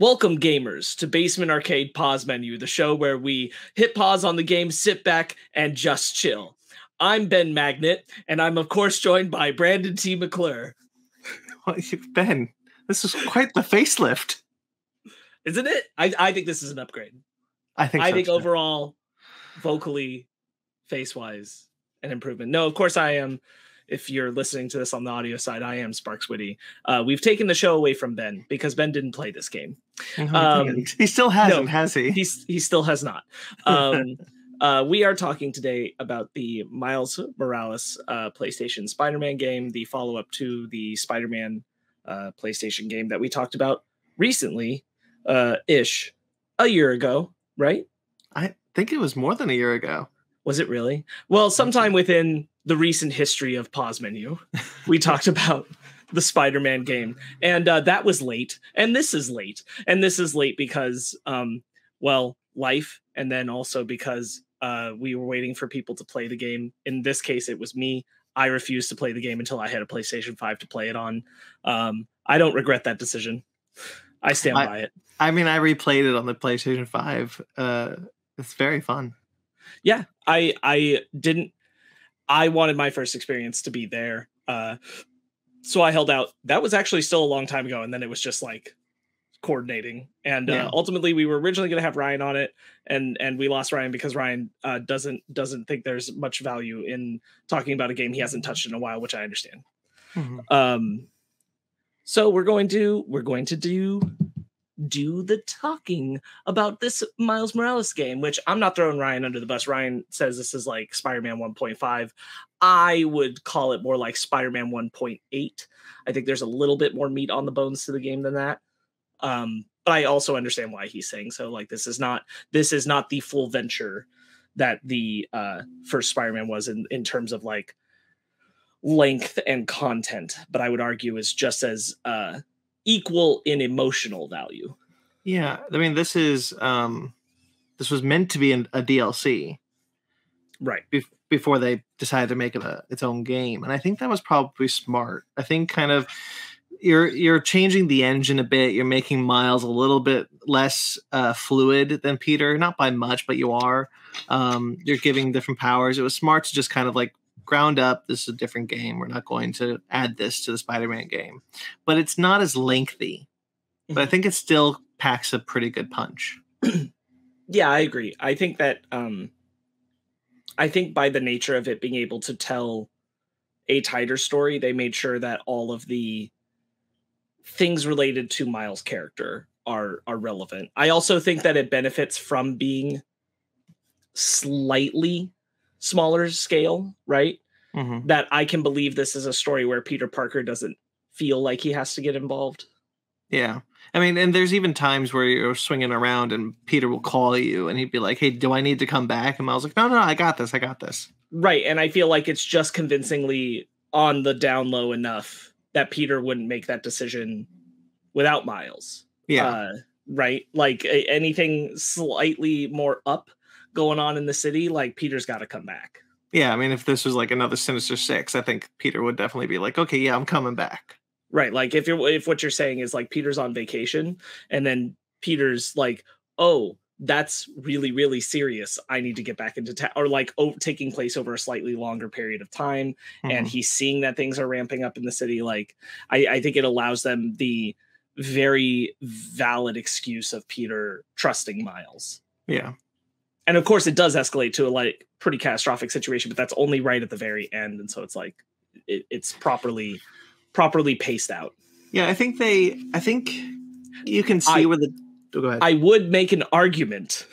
Welcome, gamers, to Basement Arcade Pause Menu, the show where we hit pause on the game, sit back, and just chill. I'm Ben Magnet, and I'm, of course, joined by Brandon T. McClure. Ben, this is quite the facelift. Isn't it? I, I think this is an upgrade. I think. I so, think too. overall, vocally, face wise, an improvement. No, of course I am. If you're listening to this on the audio side, I am Sparks Witty. Uh, we've taken the show away from Ben because Ben didn't play this game. Mhm, um, he still hasn't, no. has he? He's he still has not. Um, uh, we are talking today about the Miles Morales uh, PlayStation Spider-Man game, the follow-up to the Spider-Man uh, PlayStation game that we talked about recently, uh, ish, a year ago, right? I think it was more than a year ago. Was it really? Well, sometime within the recent history of Pause Menu, we talked about the Spider-Man game, and uh, that was late. And this is late, and this is late because, um, well, life, and then also because uh, we were waiting for people to play the game. In this case, it was me. I refused to play the game until I had a PlayStation Five to play it on. Um, I don't regret that decision. I stand I- by it. I mean, I replayed it on the PlayStation Five. Uh, it's very fun. yeah i i didn't i wanted my first experience to be there uh so i held out that was actually still a long time ago and then it was just like coordinating and Yeah. uh, ultimately we were originally going to have ryan on it and and we lost ryan because ryan uh doesn't doesn't think there's much value in talking about a game he hasn't touched in a while which i understand Mhm. um so we're going to we're going to do do the talking about this Miles Morales game, which I'm not throwing Ryan under the bus. Ryan says this is like Spider-Man 1.5. I would call it more like Spider-Man 1.8. I think there's a little bit more meat on the bones to the game than that. Um, but I also understand why he's saying so. Like this is not this is not the full venture that the uh first Spider-Man was in in terms of like length and content, but I would argue is just as uh equal in emotional value. Yeah, I mean, this is um, this was meant to be an, a DLC Right. bef- before they decided to make it a its own game, and I think that was probably smart. I think kind of you're you're changing the engine a bit. You're making Miles a little bit less uh, fluid than Peter, not by much, but you are. Um, you're giving different powers. It was smart to just kind of like ground up. This is a different game. We're not going to add this to the Spider-Man game, but it's not as lengthy. But I think it still packs a pretty good punch. Yeah, I agree. I think that um I think by the nature of it being able to tell a tighter story, they made sure that all of the things related to Miles' character are are relevant. I also think that it benefits from being slightly smaller scale, right? Mhm. That I can believe this is a story where Peter Parker doesn't feel like he has to get involved. Yeah. I mean, and there's even times where you're swinging around and Peter will call you and he'd be like, hey, do I need to come back? And Miles like, no, no, I got this. I got this. Right. And I feel like it's just convincingly on the down low enough that Peter wouldn't make that decision without Miles. Yeah. Uh, right. Like a- anything slightly more up going on in the city, like Peter's got to come back. yeah. I mean, if this was like another Sinister Six, I think Peter would definitely be like, okay, yeah, I'm coming back. Right. Like if you're if what you're saying is like Peter's on vacation and then Peter's like, oh, that's really, really serious. I need to get back into town or like oh, taking place over a slightly longer period of time. and Mhm. he's seeing that things are ramping up in the city like I, I think it allows them the very valid excuse of peter trusting miles yeah. And of course it does escalate to a like pretty catastrophic situation but that's only right at the very end and so it's like it, it's properly properly paced out Yeah. I think they, I think you can see I- where the, oh, go ahead. i would make an argument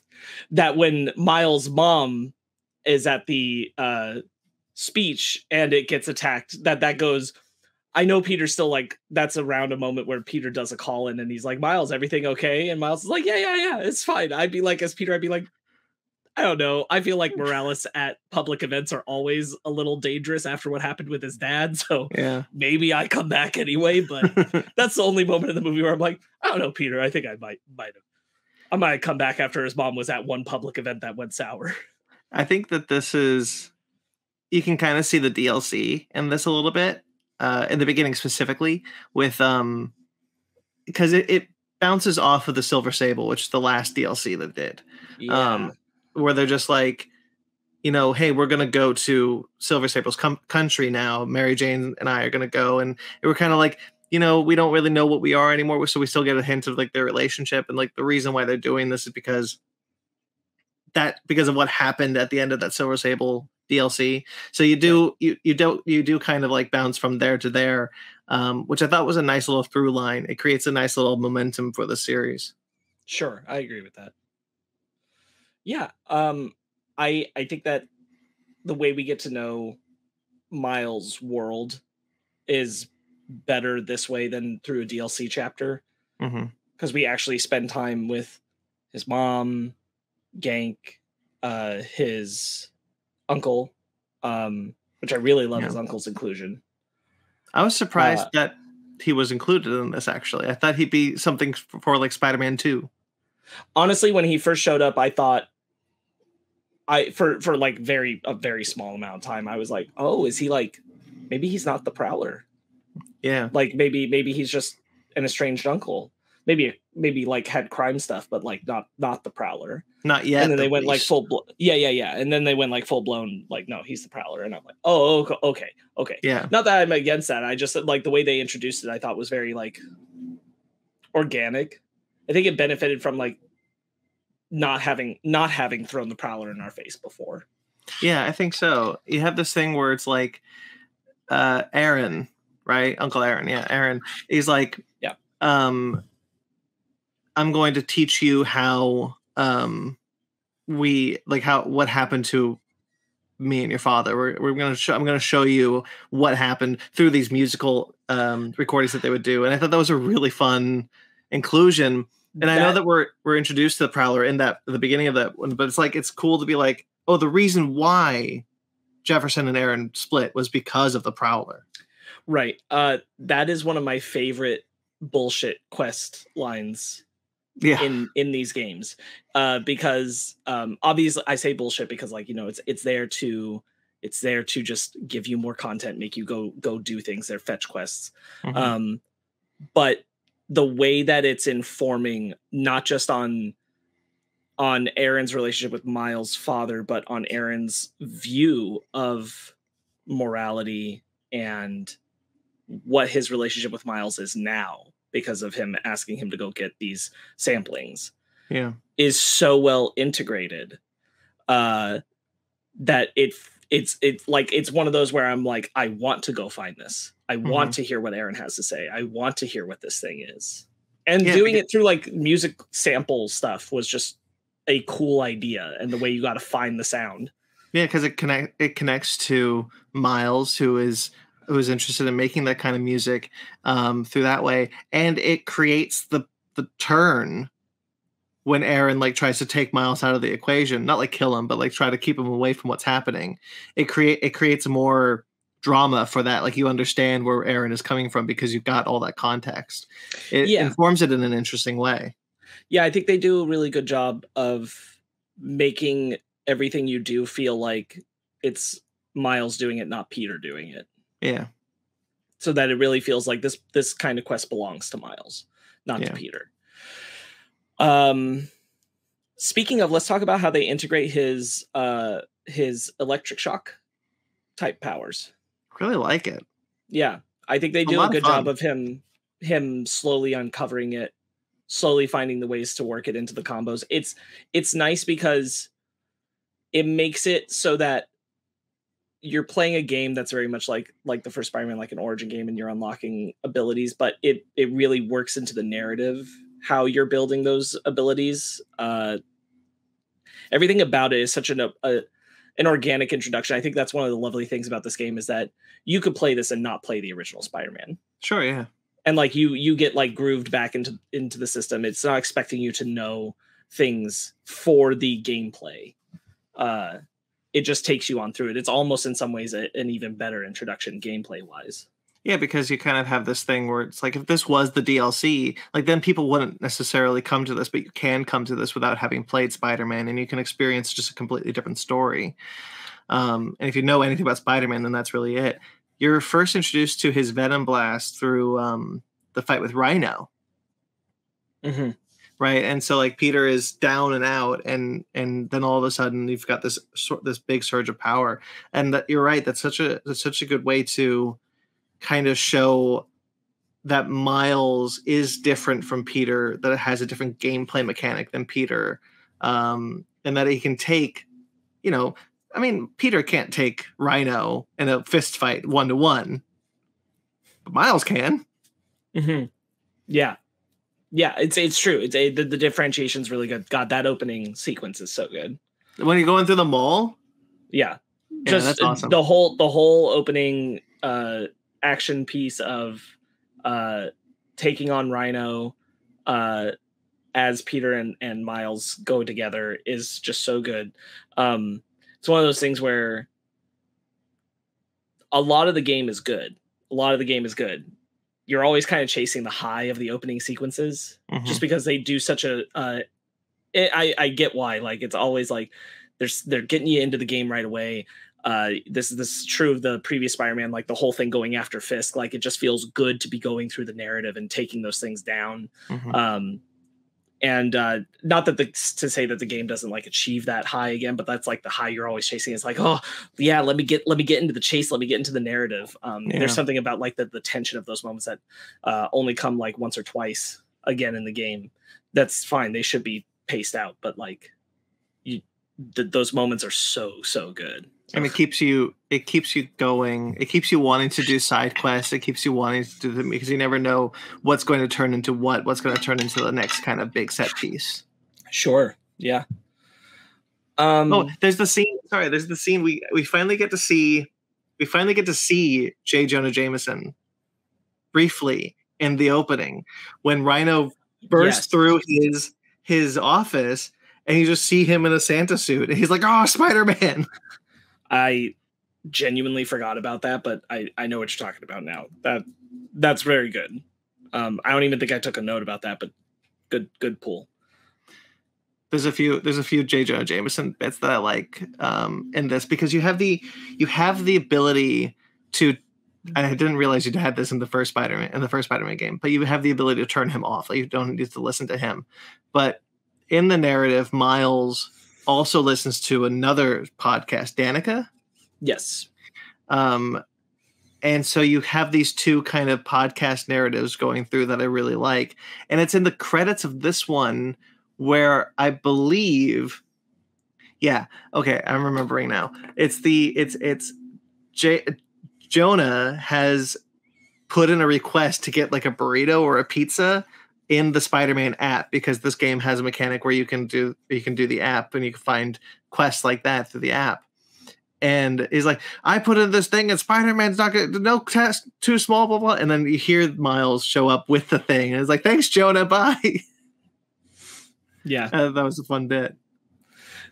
that when miles mom is at the uh speech and it gets attacked that that goes i know peter's still like that's around a moment where peter does a call in and he's like miles everything okay and miles is like yeah yeah yeah it's fine i'd be like as peter i'd be like i don't know i feel like morales at public events are always a little dangerous after what happened with his dad so yeah. maybe i come back anyway but that's the only moment in the movie where I'm like, I don't know, Peter. I think I might might have. I might come back after his mom was at one public event that went sour. I think that this is you can kind of see the DLC in this a little bit uh, in the beginning specifically with um because it, it bounces off of the Silver Sable, which is the last DLC that did. Yeah. Um, where they're just like, you know, hey, we're gonna go to Silver Sable's com- country now. Mary Jane and I are gonna go, and we're kind of like, you know, we don't really know what we are anymore, so we still get a hint of like their relationship, and like the reason why they're doing this is because that because of what happened at the end of that Silver Sable DLC. So you do you you don't you do kind of like bounce from there to there, um, which I thought was a nice little through line. It creates a nice little momentum for the series. Sure, I agree with that. Yeah, um, I I think that the way we get to know Miles' world is better this way than through a DLC chapter Mm-hmm. because we actually spend time with his mom, Ganke, uh, his uncle, um, which I really love Yeah. his uncle's inclusion. I was surprised Uh, that he was included in this. Actually, I thought he'd be something for, like Spider-Man Two. honestly when he first showed up i thought i for for like very a very small amount of time i was like oh is he like maybe he's not the prowler. Yeah, like maybe maybe he's just an estranged uncle. Maybe maybe like had crime stuff but like not not the prowler. Not yet. and then they at went like full blo- yeah yeah yeah. And then they went like full blown like no he's the prowler. And i'm like oh okay okay okay Yeah, not that i'm against that. I just like the way they introduced it i thought was very like organic. I think it benefited from like not having not having thrown the prowler in our face before yeah, I think so. You have this thing where it's like, uh, Aaron, right? Uncle Aaron, yeah, Aaron. He's like, Yeah. um, I'm going to teach you how, um, we like how what happened to me and your father. We're we're gonna show. I'm gonna show you what happened through these musical um recordings that they would do, and I thought that was a really fun inclusion. And I know that we're we're introduced to the Prowler in that the beginning of that one, but it's like it's cool to be like, oh, the reason why Jefferson and Aaron split was because of the Prowler. right uh that is one of my favorite bullshit quest lines Yeah, in in these games uh because um obviously i say bullshit because like you know it's it's there to it's there to just give you more content make you go go do things they're fetch quests Mhm. um but the way that it's informing not just on on Aaron's relationship with Miles' father but on Aaron's view of morality and what his relationship with Miles is now because of him asking him to go get these samplings yeah, is so well integrated uh that it it's it's like it's one of those where I'm like I want to go find this. I want to hear what Aaron has to say. I want to hear what this thing is. And Yeah, doing because- it through like music sample stuff was just a cool idea and the way you got to find the sound. yeah, because it connect it connects to Miles, who is who is interested in making that kind of music um, through that way, and it creates the the turn when Aaron like tries to take Miles out of the equation, not like kill him, but like try to keep him away from what's happening. It create it creates more drama for that. Like you understand where Aaron is coming from because you've got all that context. It Yeah. informs it in an interesting way. Yeah, I think they do a really good job of making everything you do feel like it's Miles doing it, not Peter doing it. Yeah. so that it really feels like this this kind of quest belongs to Miles, not Yeah. to Peter. Um speaking of, let's talk about how they integrate his uh his electric shock type powers. Really like it. Yeah, I think they A do a of good job of him him slowly uncovering it, slowly finding the ways to work it into the combos. It's it's nice because it makes it so that you're playing a game that's very much like like the first Spider-Man, like an origin game, and you're unlocking abilities, but it it really works into the narrative how you're building those abilities. Uh, everything about it is such an a, an organic introduction. I think that's one of the lovely things about this game is that you could play this and not play the original Spider-Man. Sure, yeah. And like you you get like grooved back into into the system. It's not expecting you to know things for the gameplay. Uh it just takes you on through it. It's almost in some ways a, an even better introduction gameplay wise. Yeah, because you kind of have this thing where it's like if this was the DLC, like then people wouldn't necessarily come to this, but you can come to this without having played Spider-Man and you can experience just a completely different story. Um, and if you know anything about Spider-Man, then that's really it. You're first introduced to his Venom Blast through um, the fight with Rhino. Mm-hmm. right and so like peter is down and out and and then all of a sudden you've got this sort this big surge of power and that you're right that's such a that's such a good way to kind of show that miles is different from peter that it has a different gameplay mechanic than peter um and that he can take you know i mean peter can't take rhino in a fist fight one to one but miles can Mm-hmm. Yeah, yeah, it's it's true. It's a, the the differentiation's really good. God, that opening sequence is so good. when you're going through the mall Yeah, Yeah, just awesome. the whole the whole opening uh action piece of uh taking on Rhino uh as Peter and and Miles go together is just so good. Um it's one of those things where a lot of the game is good. A lot of the game is good. You're always kind of chasing the high of the opening sequences Mhm. just because they do such a uh it, i i get why like it's always like there's they're getting you into the game right away uh this this is true of the previous spider-man like the whole thing going after fisk like it just feels good to be going through the narrative and taking those things down. Mhm. um and uh not that the to say that the game doesn't like achieve that high again but that's like the high you're always chasing. It's like oh yeah let me get let me get into the chase let me get into the narrative. Um Yeah. there's something about like the, the tension of those moments that uh only come like once or twice again in the game. That's fine they should be paced out but like you th- those moments are so so good and it keeps you it keeps you going. It keeps you wanting to do side quests. It keeps you wanting to do them because you never know what's going to turn into what what's going to turn into the next kind of big set piece. Sure. Yeah. Um oh there's the scene sorry there's the scene we we finally get to see we finally get to see j. Jonah jameson briefly in the opening when rhino bursts Yes. through his his office and you just see him in a santa suit. And he's like oh spider-man I genuinely forgot about that, but I I know what you're talking about now. That that's very good. Um, I don't even think I took a note about that, but good good pull. there's a few there's a few J. Jonah Jameson bits that I like um, in this because you have the you have the ability to I didn't realize you had this in the first Spider-Man in the first Spider-Man game, but you have the ability to turn him off. Like you don't need to listen to him. But in the narrative, Miles also listens to another podcast, Danika. Yes. Um, and so you have these two kind of podcast narratives going through that I really like. And it's in the credits of this one where I believe, yeah, okay, I'm remembering now. It's the it's it's J- Jonah has put in a request to get like a burrito or a pizza in the Spider-Man app because this game has a mechanic where you can do you can do the app and you can find quests like that through the app. And he's like, I put in this thing and Spider-Man's not gonna no test too small, blah blah. And then you hear Miles show up with the thing, and it's like, thanks, Jonah, bye. Yeah. Uh, that was a fun bit.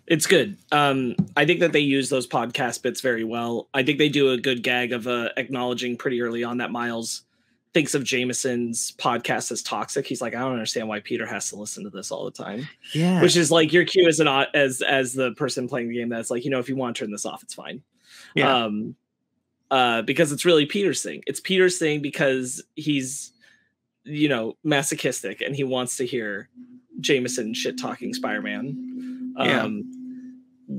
It's good. Um, I think that they use those podcast bits very well. I think they do a good gag of uh, acknowledging pretty early on that Miles thinks of Jameson's podcast as toxic. He's like, I don't understand why Peter has to listen to this all the time. Yeah. Which is like your cue as an au- as as the person playing the game that's like, you know, if you want to turn this off, it's fine. Yeah. Um uh because it's really Peter's thing. It's Peter's thing because he's you know, masochistic and he wants to hear Jameson shit talking Spider-Man. Yeah. Um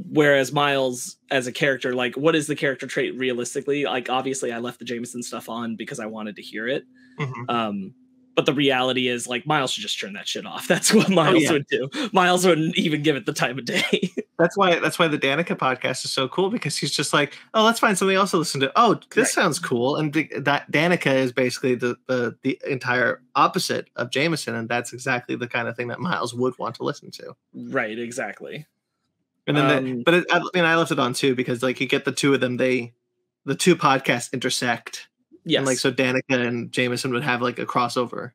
whereas Miles as a character, like what is the character trait realistically? Like obviously I left the Jameson stuff on because I wanted to hear it. Mhm. Um, but the reality is, like, Miles should just turn that shit off. That's what Miles Oh, yeah. would do. Miles wouldn't even give it the time of day. That's why that's why the Danika podcast is so cool because he's just like, oh, let's find something else to listen to. Oh, this Right. sounds cool. And the, that Danika is basically the, the the entire opposite of Jameson, and that's exactly the kind of thing that Miles would want to listen to. right, exactly. And then, the, Um, but it, I mean, I left it on too because like you get the two of them, they the two podcasts intersect, Yes. and like so Danika and Jameson would have like a crossover.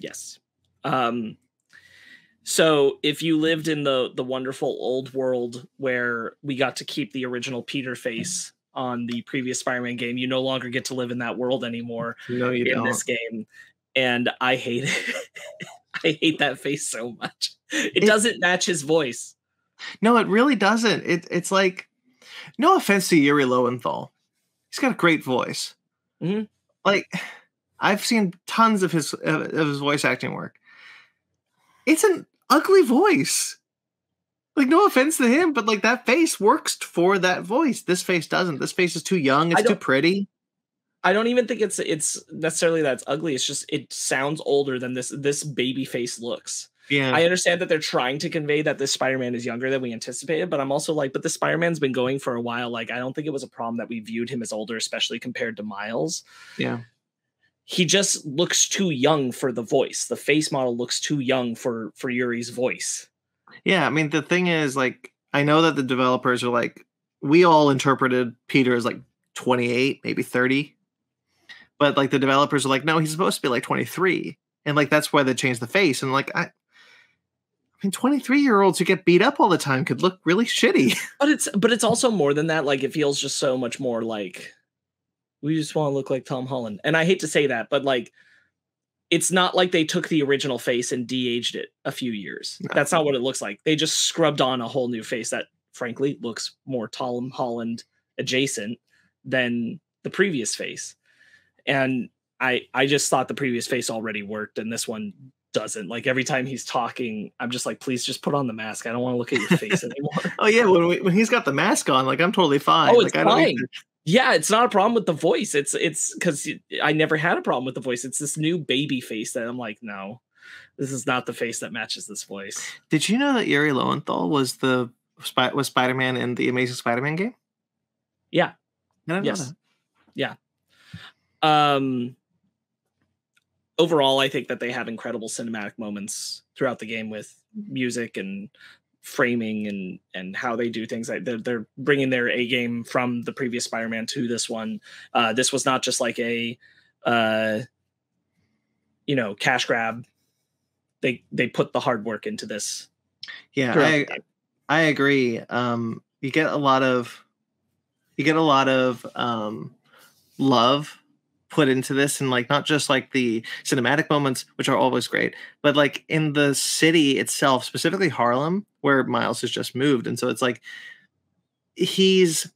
yes. Um, so if you lived in the the wonderful old world where we got to keep the original Peter face on the previous Spider-Man game, you no longer get to live in that world anymore No, you in don't. this game. And I hate it. I hate that face so much. It, It- doesn't match his voice. No, it really doesn't. It it's like, no offense to Yuri Lowenthal, he's got a great voice. Mhm. Like, I've seen tons of his of his voice acting work. It's an ugly voice. Like no offense to him, but like that face works for that voice. This face doesn't. This face is too young. It's too pretty. I don't even think it's it's necessarily that's ugly. It's just it sounds older than this this baby face looks. Yeah. I understand that they're trying to convey that this Spider-Man is younger than we anticipated, but I'm also like, but the Spider-Man's been going for a while. Like, I don't think it was a problem that we viewed him as older, especially compared to Miles. Yeah. He just looks too young for the voice. The face model looks too young for for Yuri's voice. Yeah, I mean the thing is like I know that the developers are like we all interpreted Peter as like 28, maybe 30. But like the developers are like no, he's supposed to be like 23. And like that's why they changed the face and like I I mean, 23 year olds who get beat up all the time could look really shitty. But it's but it's also more than that. Like it feels just so much more like we just want to look like Tom Holland. And I hate to say that, but like it's not like they took the original face and de-aged it a few years. No. That's not what it looks like. They just scrubbed on a whole new face that frankly looks more Tom Holland adjacent than the previous face. And I I just thought the previous face already worked and this one doesn't. Like every time he's talking, I'm just like, please just put on the mask. I don't want to look at your face anymore. oh yeah, when, we, when he's got the mask on, like I'm totally fine. Oh, it's like, fine. To... Yeah, it's not a problem with the voice. It's it's because I never had a problem with the voice. It's this new baby face that I'm like, no, this is not the face that matches this voice. Did you know that Yuri Lowenthal was the was Spider Man in the Amazing Spider Man game? Yeah. yes. Yeah. Um overall, I think that they have incredible cinematic moments throughout the game with music and framing and and how they do things. Like they're, they're bringing their A game from the previous Spider-Man to this one. Uh, this was not just like a, uh, you know, cash grab. They they put the hard work into this. Yeah, I I agree. Um, you get a lot of you get a lot of um, love put into this and like not just like the cinematic moments which are always great but like in the city itself specifically harlem where miles has just moved and so it's like he's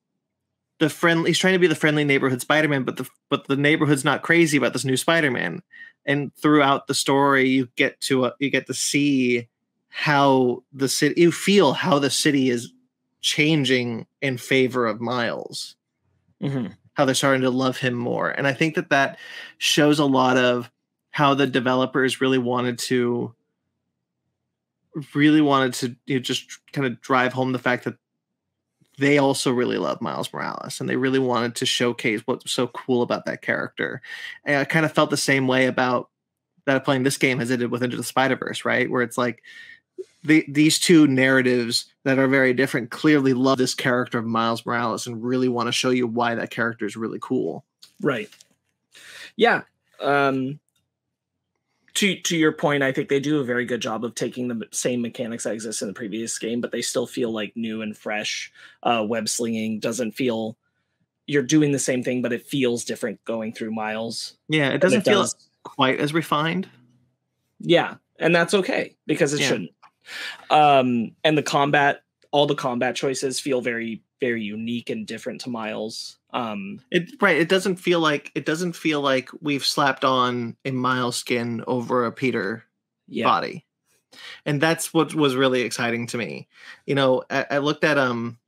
the friendly he's trying to be the friendly neighborhood spider-man but the but the neighborhood's not crazy about this new spider-man. And throughout the story you get to uh, you get to see how the city you feel how the city is changing in favor of miles. Mm-hmm how they're starting to love him more. And I think that that shows a lot of how the developers really wanted to really wanted to you know, just kind of drive home the fact that they also really love Miles Morales and they really wanted to showcase what's so cool about that character. And I kind of felt the same way about that playing this game as I did with Into the Spider Verse, right? Where it's like the, these two narratives that are very different clearly love this character of Miles Morales and really want to show you why that character is really cool. Right. Yeah. Um, to to your point, I think they do a very good job of taking the same mechanics that exist in the previous game, but they still feel like new and fresh. Uh, web slinging doesn't feel you're doing the same thing, but it feels different going through Miles. Yeah, it doesn't it feel does. quite as refined. Yeah, and that's okay because it yeah. shouldn't. Um, and the combat, all the combat choices feel very, very unique and different to Miles. Um, it right. It doesn't feel like it doesn't feel like we've slapped on a Miles skin over a Peter yeah. body, and that's what was really exciting to me. You know, I, I looked at um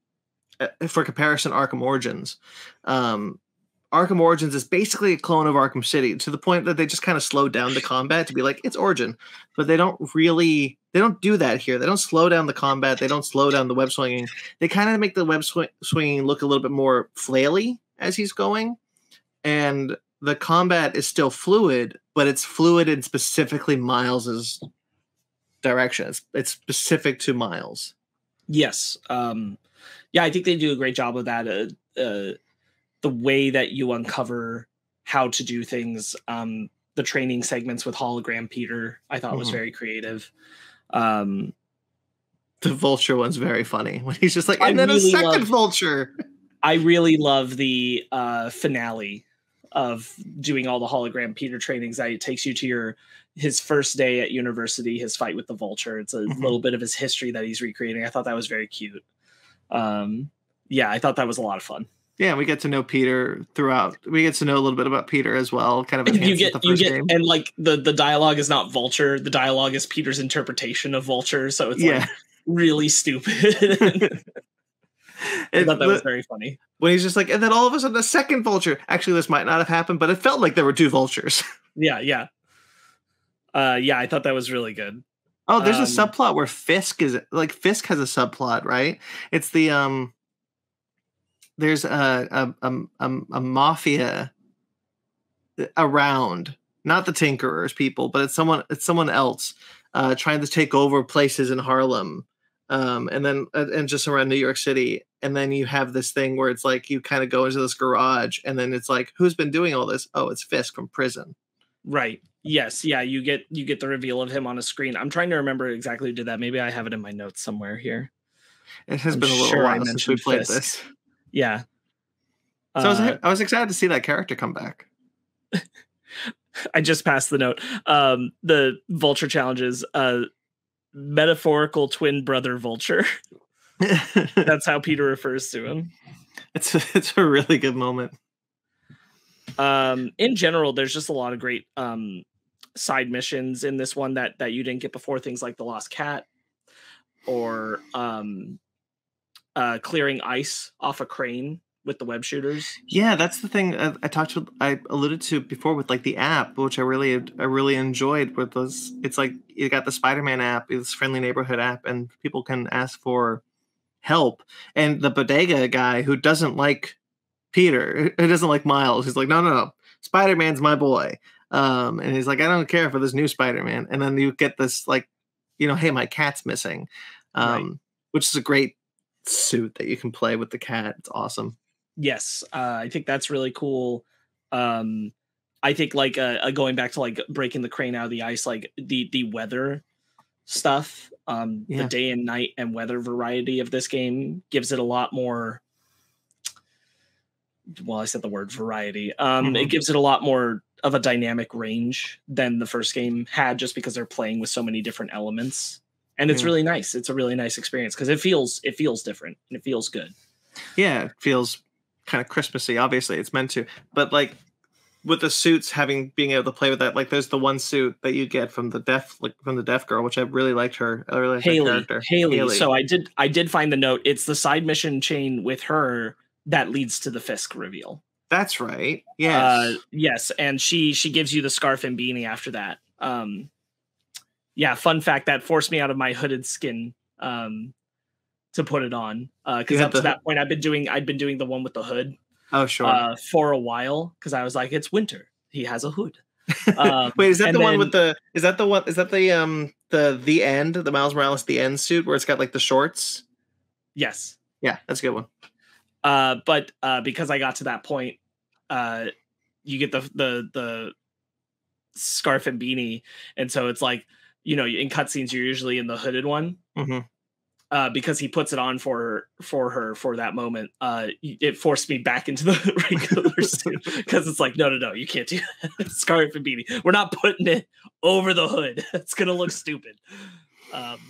for comparison Arkham Origins. Um, Arkham Origins is basically a clone of Arkham City to the point that they just kind of slowed down the combat to be like it's Origin, but they don't really they don't do that here. They don't slow down the combat. They don't slow down the web swinging. They kind of make the web sw- swinging look a little bit more flaily as he's going, and the combat is still fluid, but it's fluid in specifically Miles's direction. It's, it's specific to Miles. Yes. Um, yeah, I think they do a great job of that. Uh, uh, the way that you uncover how to do things um the training segments with hologram peter i thought mm-hmm. was very creative. Um the vulture one's very funny when he's just like and I then really a second love, vulture. I really love the uh finale of doing all the hologram peter trainings that it takes you to your his first day at university his fight with the vulture. It's a mm-hmm. little bit of his history that he's recreating. I thought that was very cute. Um yeah i thought that was a lot of fun Yeah, we get to know Peter throughout. We get to know a little bit about Peter as well. Kind of you get the you get game. and like the the dialogue is not Vulture. The dialogue is Peter's interpretation of Vulture. So it's yeah, like really stupid. I thought that was very funny. when he's just like, and then all of a sudden, a second vulture. Actually, this might not have happened, but it felt like there were two vultures. Yeah, yeah. Uh yeah, I thought that was really good. Oh, there's Um, a subplot where Fisk is like Fisk has a subplot, right? It's the um. There's a a a, a, mafia around, not the Tinkerers people, but it's someone it's someone else uh, trying to take over places in Harlem, um, and then uh, and just around New York City. And then you have this thing where it's like you kind of go into this garage, and then it's like, who's been doing all this? Oh, it's Fisk from prison. Right. Yes, yeah, you get you get the reveal of him on a screen. I'm trying to remember exactly who did that. Maybe I have it in my notes somewhere here. It has I'm been a little sure while since we played Fisk. this. Yeah. So I, was, Uh, I was excited to see that character come back. I just passed the note. Um, the vulture challenges, uh, metaphorical twin brother vulture. That's how Peter refers to him. it's a, it's a really good moment. Um, in general, there's just a lot of great um side missions in this one that that you didn't get before. Things like the lost cat, or um, uh, clearing ice off a crane with the web shooters. Yeah, that's the thing I, I talked to. I alluded to before with like the app, which I really I really enjoyed. With those, it's like you got the Spider-Man app, this friendly neighborhood app, and people can ask for help. And the bodega guy who doesn't like Peter, who doesn't like Miles, he's like, no, no, no, Spider-Man's my boy. Um, and he's like, I don't care for this new Spider-Man. And then you get this like, you know, hey, my cat's missing, Right. um, which is a great suit that you can play with the cat. It's awesome. yes uh, i think that's really cool um i think like uh, uh, going back to like breaking the crane out of the ice like the the weather stuff um Yeah. the day and night and weather variety of this game gives it a lot more well i said the word variety um it Mhm. gives it a lot more of a dynamic range than the first game had just because they're playing with so many different elements and it's really nice it's a really nice experience because it feels it feels different and it feels good yeah, it feels kind of Christmassy. Obviously, it's meant to, but like with the suits having being able to play with that, like there's the one suit that you get from the deaf, like from the deaf girl, which I really liked her. I really liked her Hailey. Hailey. So I did I did find the note. It's the side mission chain with her that leads to the Fisk reveal. that's right. Yes. Uh, yes, and she she gives you the scarf and beanie after that. Um, yeah, fun fact that forced me out of my hooded skin um, to put it on because You up to that point I've been doing I'd been doing the one with the hood oh, sure. uh, for a while because I was like it's winter. He has a hood. um, Wait, is that the one with the? Is that the one? Is that the um the the end the Miles Morales the end suit where it's got like the shorts? Yes. Yeah, that's a good one. Uh, but uh, because I got to that point, uh, you get the the the scarf and beanie, and so it's like you know in cutscenes you're usually in the hooded one. hmm Uh, because he puts it on for her, for her for that moment, uh, it forced me back into the regular suit because it's like, no, no, no, you can't do that. scarf and beanie. We're not putting it over the hood. It's gonna look stupid. Um,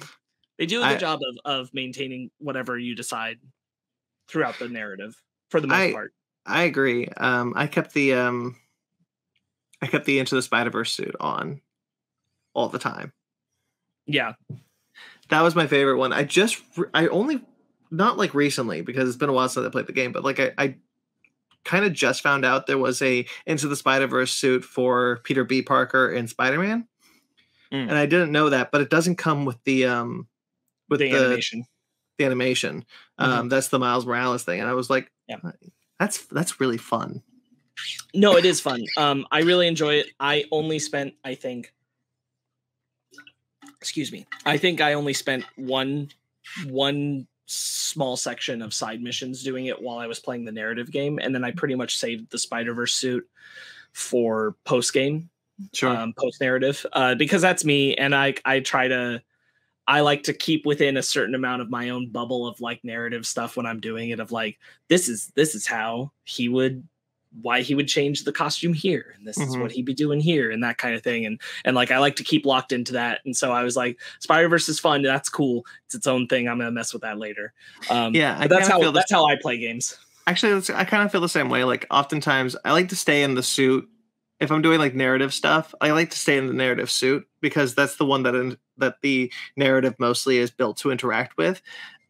they do a good I- job of of maintaining whatever you decide throughout the narrative for the most I- part. I agree. Um, I kept the um, I kept the Into the Spider Verse suit on all the time. Yeah, That was my favorite one. I just I only not like recently because it's been a while since I played the game, but like I, I kind of just found out there was a Into the Spider Verse suit for Peter B. Parker and Spider Man, Mm. and I didn't know that. But it doesn't come with the um with the, the, animation. the animation. Um, that's the Miles Morales thing, and I was like, Yeah. that's that's really fun. No, it is fun. Um, I really enjoy it. I only spent, I think, excuse me. I think I only spent one one small section of side missions doing it while I was playing the narrative game, and then I pretty much saved the Spider Verse suit for post game Sure. um, post narrative uh, because that's me and i i try to i like to keep within a certain amount of my own bubble of like narrative stuff when i'm doing it of like this is this is how he would why he would change the costume here and this is Mhm. what he'd be doing here and that kind of thing and and like i like to keep locked into that and so i was like spider verse is fun that's cool it's its own thing i'm gonna mess with that later um yeah, I that's how that's how i play games Actually, I kind of feel the same way. Like oftentimes, I like to stay in the suit. If I'm doing like narrative stuff, I like to stay in the narrative suit because that's the one that in, that the narrative mostly is built to interact with.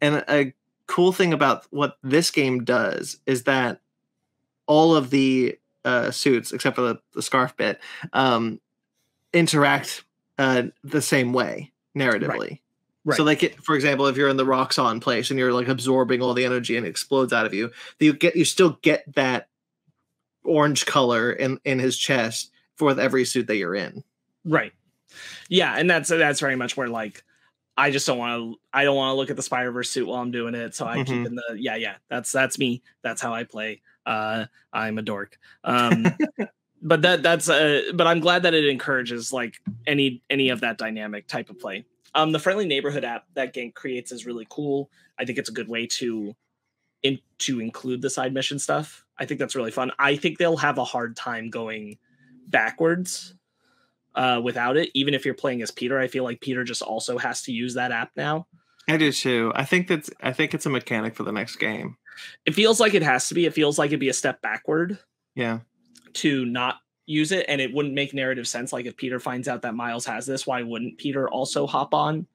And a cool thing about what this game does is that all of the uh, suits, except for the, the scarf bit, um, interact uh, the same way narratively. Right. Right. So, like, it, for example, if you're in the Roxxon place and you're like absorbing all the energy and it explodes out of you, you get you still get that orange color in in his chest for every suit that you're in. Right. Yeah, and that's that's very much where like I just don't want to I don't want to look at the Spider Verse suit while I'm doing it. So I keep Mhm. in the yeah yeah that's that's me. That's how I play. Uh, I'm a dork. Um, but that that's uh, but I'm glad that it encourages like any any of that dynamic type of play. Um, the friendly neighborhood app that Ganke creates is really cool. I think it's a good way to in to include the side mission stuff. I think that's really fun. I think they'll have a hard time going backwards uh, without it. Even if you're playing as Peter, I feel like Peter just also has to use that app now. I do too. I think that's I think it's a mechanic for the next game. It feels like it has to be. It feels like it'd be a step backward Yeah. to not use it, and it wouldn't make narrative sense. Like if Peter finds out that Miles has this, why wouldn't Peter also hop on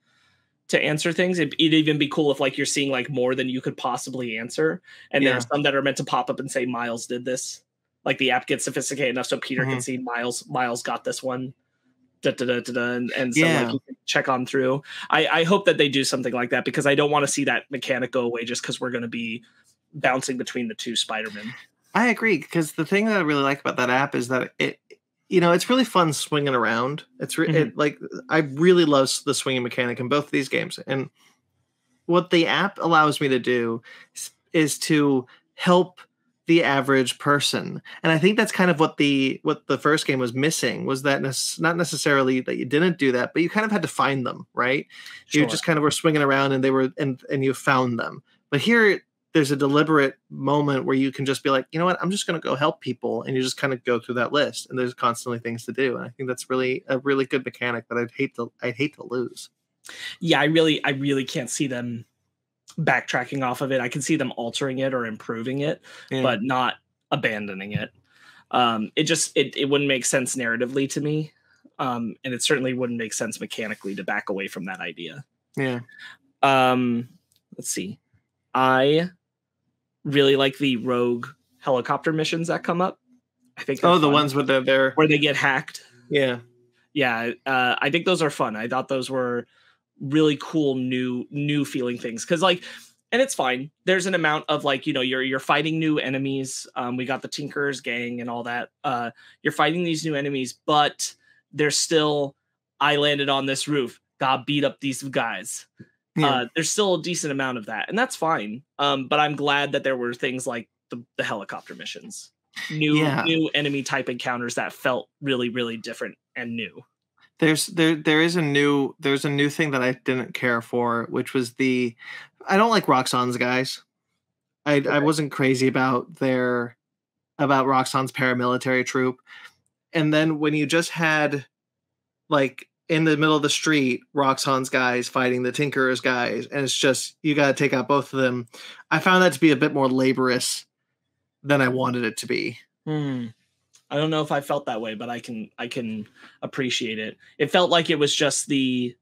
to answer things? It, it'd even be cool if like you're seeing like more than you could possibly answer, and there are some that are meant to pop up and say Miles did this. Like the app gets sophisticated enough so Peter can Mhm. see Miles. Miles got this one. Da, da, da, da, da, and, and so Yeah. like you can check on through. I, I hope that they do something like that because I don't want to see that mechanic go away just because we're going to be bouncing between the two Spider-Man. I agree because the thing that I really like about that app is that it, you know, it's really fun swinging around. It's re- it, mhm. like I really love the swinging mechanic in both of these games, and what the app allows me to do is, is to help the average person, and I think that's kind of what the what the first game was missing was that nec- not necessarily that you didn't do that, but you kind of had to find them, right? you just kind of were swinging around and they were and and you found them but here there's a deliberate moment where you can just be like you know what i'm just going to go help people and you just kind of go through that list and there's constantly things to do and i think that's really a really good mechanic that i'd hate to i'd hate to lose yeah, I really, I really can't see them backtracking off of it. I can see them altering it or improving it, Yeah. but not abandoning it. Um, it just, it, it wouldn't make sense narratively to me. Um, and it certainly wouldn't make sense mechanically to back away from that idea. yeah Um, let's see. I really like the rogue helicopter missions that come up. I think. oh the fun. ones with the their where they get hacked. yeah yeah uh, i think those are fun i thought those were really cool new new feeling things because like and it's fine there's an amount of like you know you're you're fighting new enemies um we got the tinkerers gang and all that uh you're fighting these new enemies but there's still i landed on this roof got beat up these guys yeah. Uh there's still a decent amount of that and that's fine. Um but i'm glad that there were things like the, the helicopter missions. New Yeah. new enemy type encounters that felt really really different and new. There's there there is a new there's a new thing that i didn't care for which was the i don't like roxxon's guys. I i wasn't crazy about their about roxxon's paramilitary troop. And then when you just had like in the middle of the street roxxon's guys fighting the tinkerers guys and it's just you got to take out both of them i found that to be a bit more laborious than i wanted it to be Hmm. I don't know if I felt that way, but I can I can appreciate it. It felt like it was just the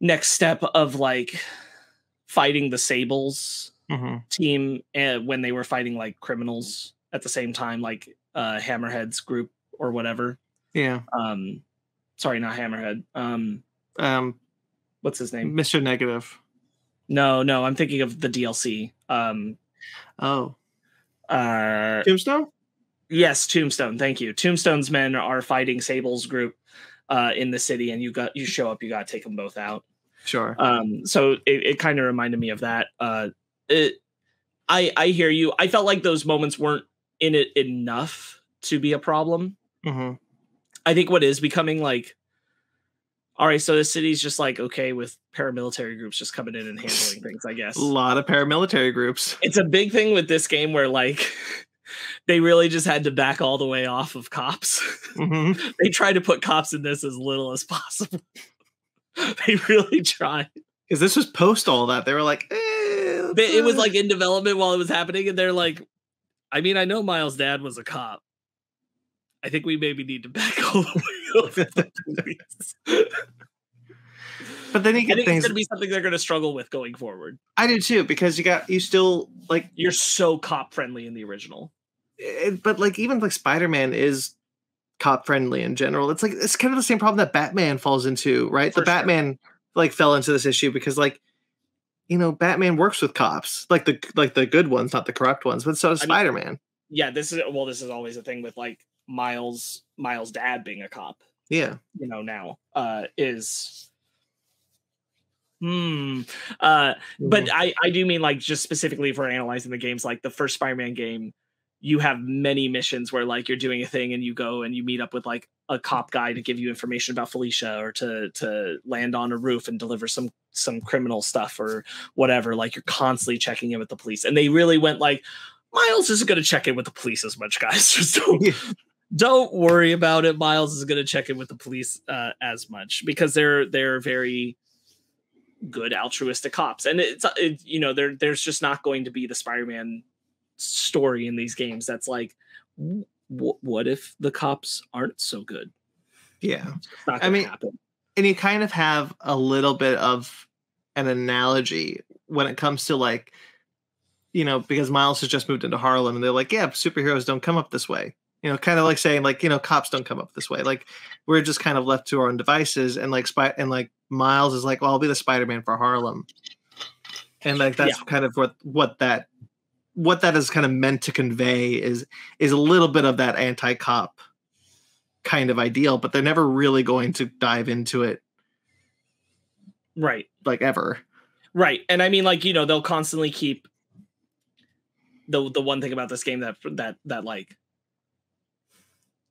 next step of like fighting the Sables mm-hmm. team and when they were fighting like criminals at the same time, like uh Hammerhead's group or whatever. yeah Um sorry, not Hammerhead. Um um what's his name? mr negative No, no, I'm thinking of the DLC. Um oh uh tombstone Yes, Tombstone. Thank you. Tombstone's men are fighting Sable's group uh, in the city, and you got you show up. You got to take them both out. sure Um, so it, it kind of reminded me of that. Uh, it, I I hear you. I felt like those moments weren't in it enough to be a problem. mm-hmm. I think what is becoming like, all right, so the city's just like okay with paramilitary groups just coming in and handling things. I guess a lot of paramilitary groups it's a big thing with this game where like they really just had to back all the way off of cops. hmm they tried to put cops in this as little as possible. they really tried. because this was post all that they were like eh, it was uh, like in development while it was happening, and they're like, I mean, I know Miles' dad was a cop. I think we maybe need to back all the way the police. but then you I get think things it's gonna be something they're gonna struggle with going forward. I do too because you got you still like You're so cop friendly in the original. it, but like even like Spider-Man is cop friendly in general. It's like it's kind of the same problem that Batman falls into, right? For the sure. Batman like fell into this issue because like you know, Batman works with cops, like the like the good ones, not the corrupt ones, but so does I mean- Spider-Man. Yeah, this is well, this is always a thing with like Miles Miles' dad being a cop. Yeah. you know now uh is hmm uh but I I do mean like just specifically for analyzing the games like the first Spider-Man game you have many missions where like you're doing a thing and you go and you meet up with like a cop guy to give you information about Felicia or to to land on a roof and deliver some some criminal stuff or whatever like you're constantly checking in with the police and they really went like Miles isn't going to check in with the police as much guys just don't Yeah. Don't worry about it. Miles is going to check in with the police uh, as much because they're they're very good altruistic cops, and it's it, you know there there's just not going to be the Spider-Man story in these games that's like, w- what if the cops aren't so good? Yeah. I mean, happen. and you kind of have a little bit of an analogy when it comes to like you know because miles has just moved into harlem and they're like yeah superheroes don't come up this way you know kind of like saying like you know cops don't come up this way. Like we're just kind of left to our own devices and like spy and like miles is like well i'll be the spider-man for harlem. And like that's kind of what what that what that is kind of meant to convey is is a little bit of that anti-cop kind of ideal but they're never really going to dive into it Right, like ever. right, and I mean like you know they'll constantly keep the the one thing about this game that that that like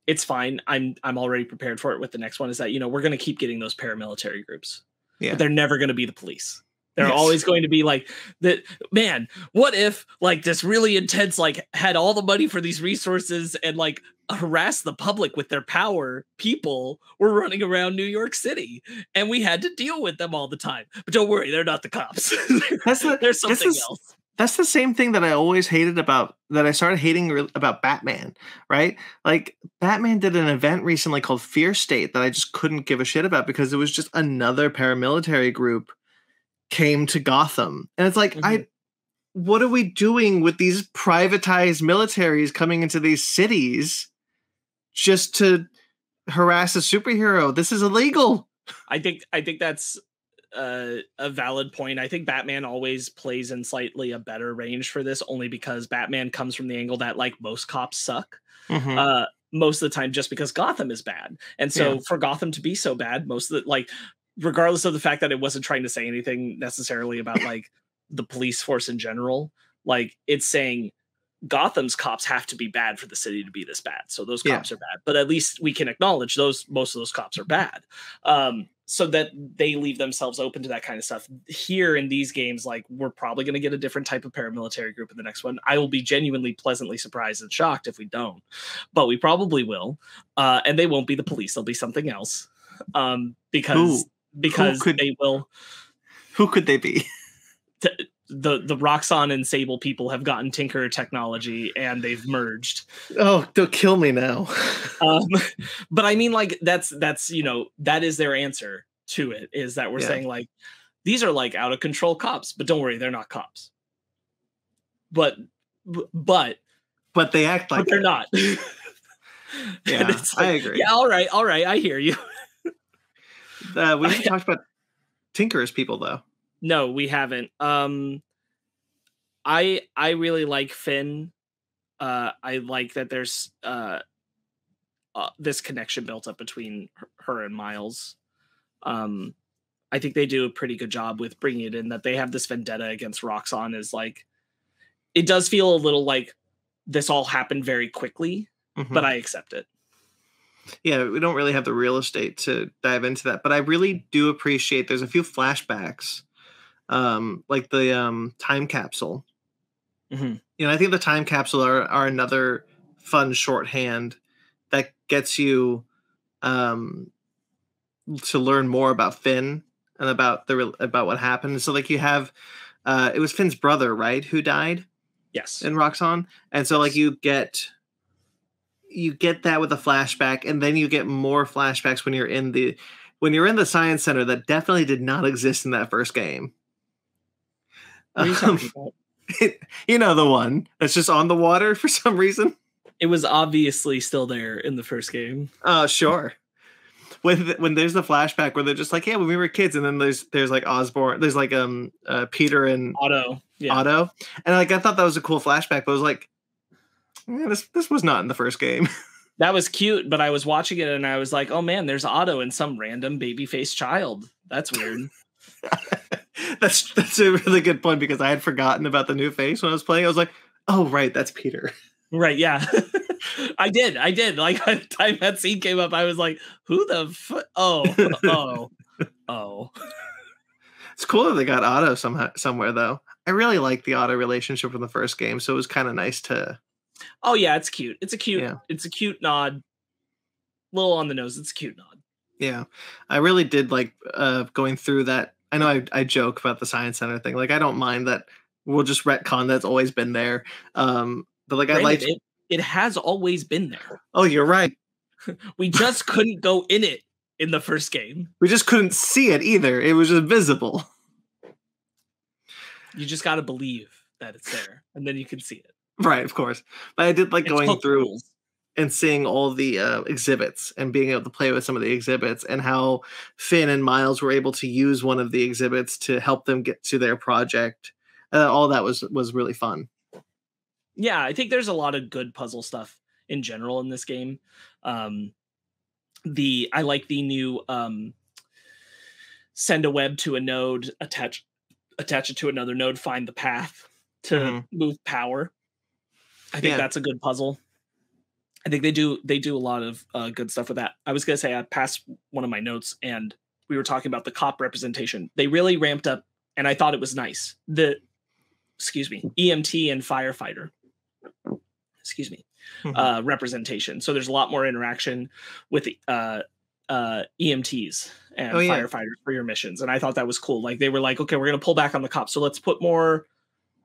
it's fine. I'm I'm already prepared for it with the next one is that you know we're going to keep getting those paramilitary groups. Yeah. But they're never going to be the police. They're Yes. always going to be like that man, what if like this really intense like had all the money for these resources and like harass the public with their power people were running around New York City and we had to deal with them all the time. But don't worry, they're not the cops. That's the- There's this something is- else. That's the same thing that I always hated about that I started hating about Batman, right? Like Batman did an event recently called Fear State that I just couldn't give a shit about because it was just another paramilitary group came to Gotham. And it's like I mm-hmm. what are we doing with these privatized militaries coming into these cities just to harass a superhero? This is illegal. I think I think that's uh, a valid point. I think Batman always plays in slightly a better range for this, only because Batman comes from the angle that like most cops suck. Mhm. Uh, most of the time, just because Gotham is bad, and so Yeah. for Gotham to be so bad, most of the like, regardless of the fact that it wasn't trying to say anything necessarily about like the police force in general, like it's saying Gotham's cops have to be bad for the city to be this bad. So those Yeah. cops are bad, but at least we can acknowledge those most of those cops are bad. Um, so that they leave themselves open to that kind of stuff. Here in these games, like we're probably going to get a different type of paramilitary group in the next one. I will be genuinely pleasantly surprised and shocked if we don't, but we probably will. Uh, and they won't be the police; they'll be something else. Um, because Who? because could- they will Who could they be? The the Roxxon and Sable people have gotten Tinker technology and they've merged. Oh, they'll kill me now. Um, but I mean, like that's that's you know that is their answer to it is that we're Yeah. saying like these are like out of control cops, but don't worry, they're not cops. But but but they act like but they're it. not. Yeah, it's I agree. Yeah, all right, all right, I hear you. Uh, we haven't talked about Tinker's people though. No, we haven't. Um I I really like Finn. Uh I like that there's uh, uh this connection built up between her, her and Miles. Um I think they do a pretty good job with bringing it in that they have this vendetta against Roxxon. is like it does feel a little like this all happened very quickly, Mhm. but I accept it. yeah, we don't really have the real estate to dive into that. But I really do appreciate there's a few flashbacks, um, like the um, time capsule. Mhm. You know, I think the time capsule are, are another fun shorthand that gets you um, to learn more about Finn and about the about what happened. So, like, you have uh, it was Finn's brother, right, who died Yes. in Roxxon, and so like you get you get that with a flashback, and then you get more flashbacks when you're in the when you're in the science center that definitely did not exist in that first game. What are you Um, talking about? you know the one that's just on the water for some reason. It was obviously still there in the first game. Oh, sure. When th- when there's the flashback where they're just like, yeah, when we were kids, and then there's there's like Osborne, there's like um uh, Peter and Otto, Yeah. Otto, and like I thought that was a cool flashback, but I was like, yeah, this this was not in the first game. That was cute, but I was watching it and I was like, oh man, there's Otto and some random baby faced child. That's weird. that's that's a really good point because I had forgotten about the new face when I was playing. I was like, oh right, that's Peter. right. Yeah. I did. I did. Like by the time that scene came up, I was like, who the fu- Oh, oh, oh. It's cool that they got Otto somehow somewhere though. I really like the Otto relationship from the first game, so it was kind of nice to Oh yeah, it's cute. It's a cute, Yeah. it's a cute nod. Little on the nose. It's a cute nod. Yeah, I really did like uh, going through that. I know I, I joke about the science center thing. Like I don't mind that we'll just retcon that's always been there. Um, but like I like. it, it has always been there. Oh, you're right. We just couldn't go in it in the first game. We just couldn't see it either. It was invisible. You just got to believe that it's there, and then you can see it. Right, of course. But I did like It's going through rules. And seeing all the uh, exhibits and being able to play with some of the exhibits and how Finn and Miles were able to use one of the exhibits to help them get to their project. Uh, all that was was really fun. yeah i think there's a lot of good puzzle stuff in general in this game um the i like the new um send a web to a node attach attach it to another node find the path to Mhm. move power i think Yeah. that's a good puzzle i think they do they do a lot of uh, good stuff with that. I was going to say i passed one of my notes and we were talking about the cop representation. They really ramped up and i thought it was nice. The excuse me emt and firefighter excuse me Mhm. uh representation. So there's a lot more interaction with the uh uh emts and Oh, yeah. firefighters for your missions. And i thought that was cool. Like they were like okay we're gonna pull back on the cops so let's put more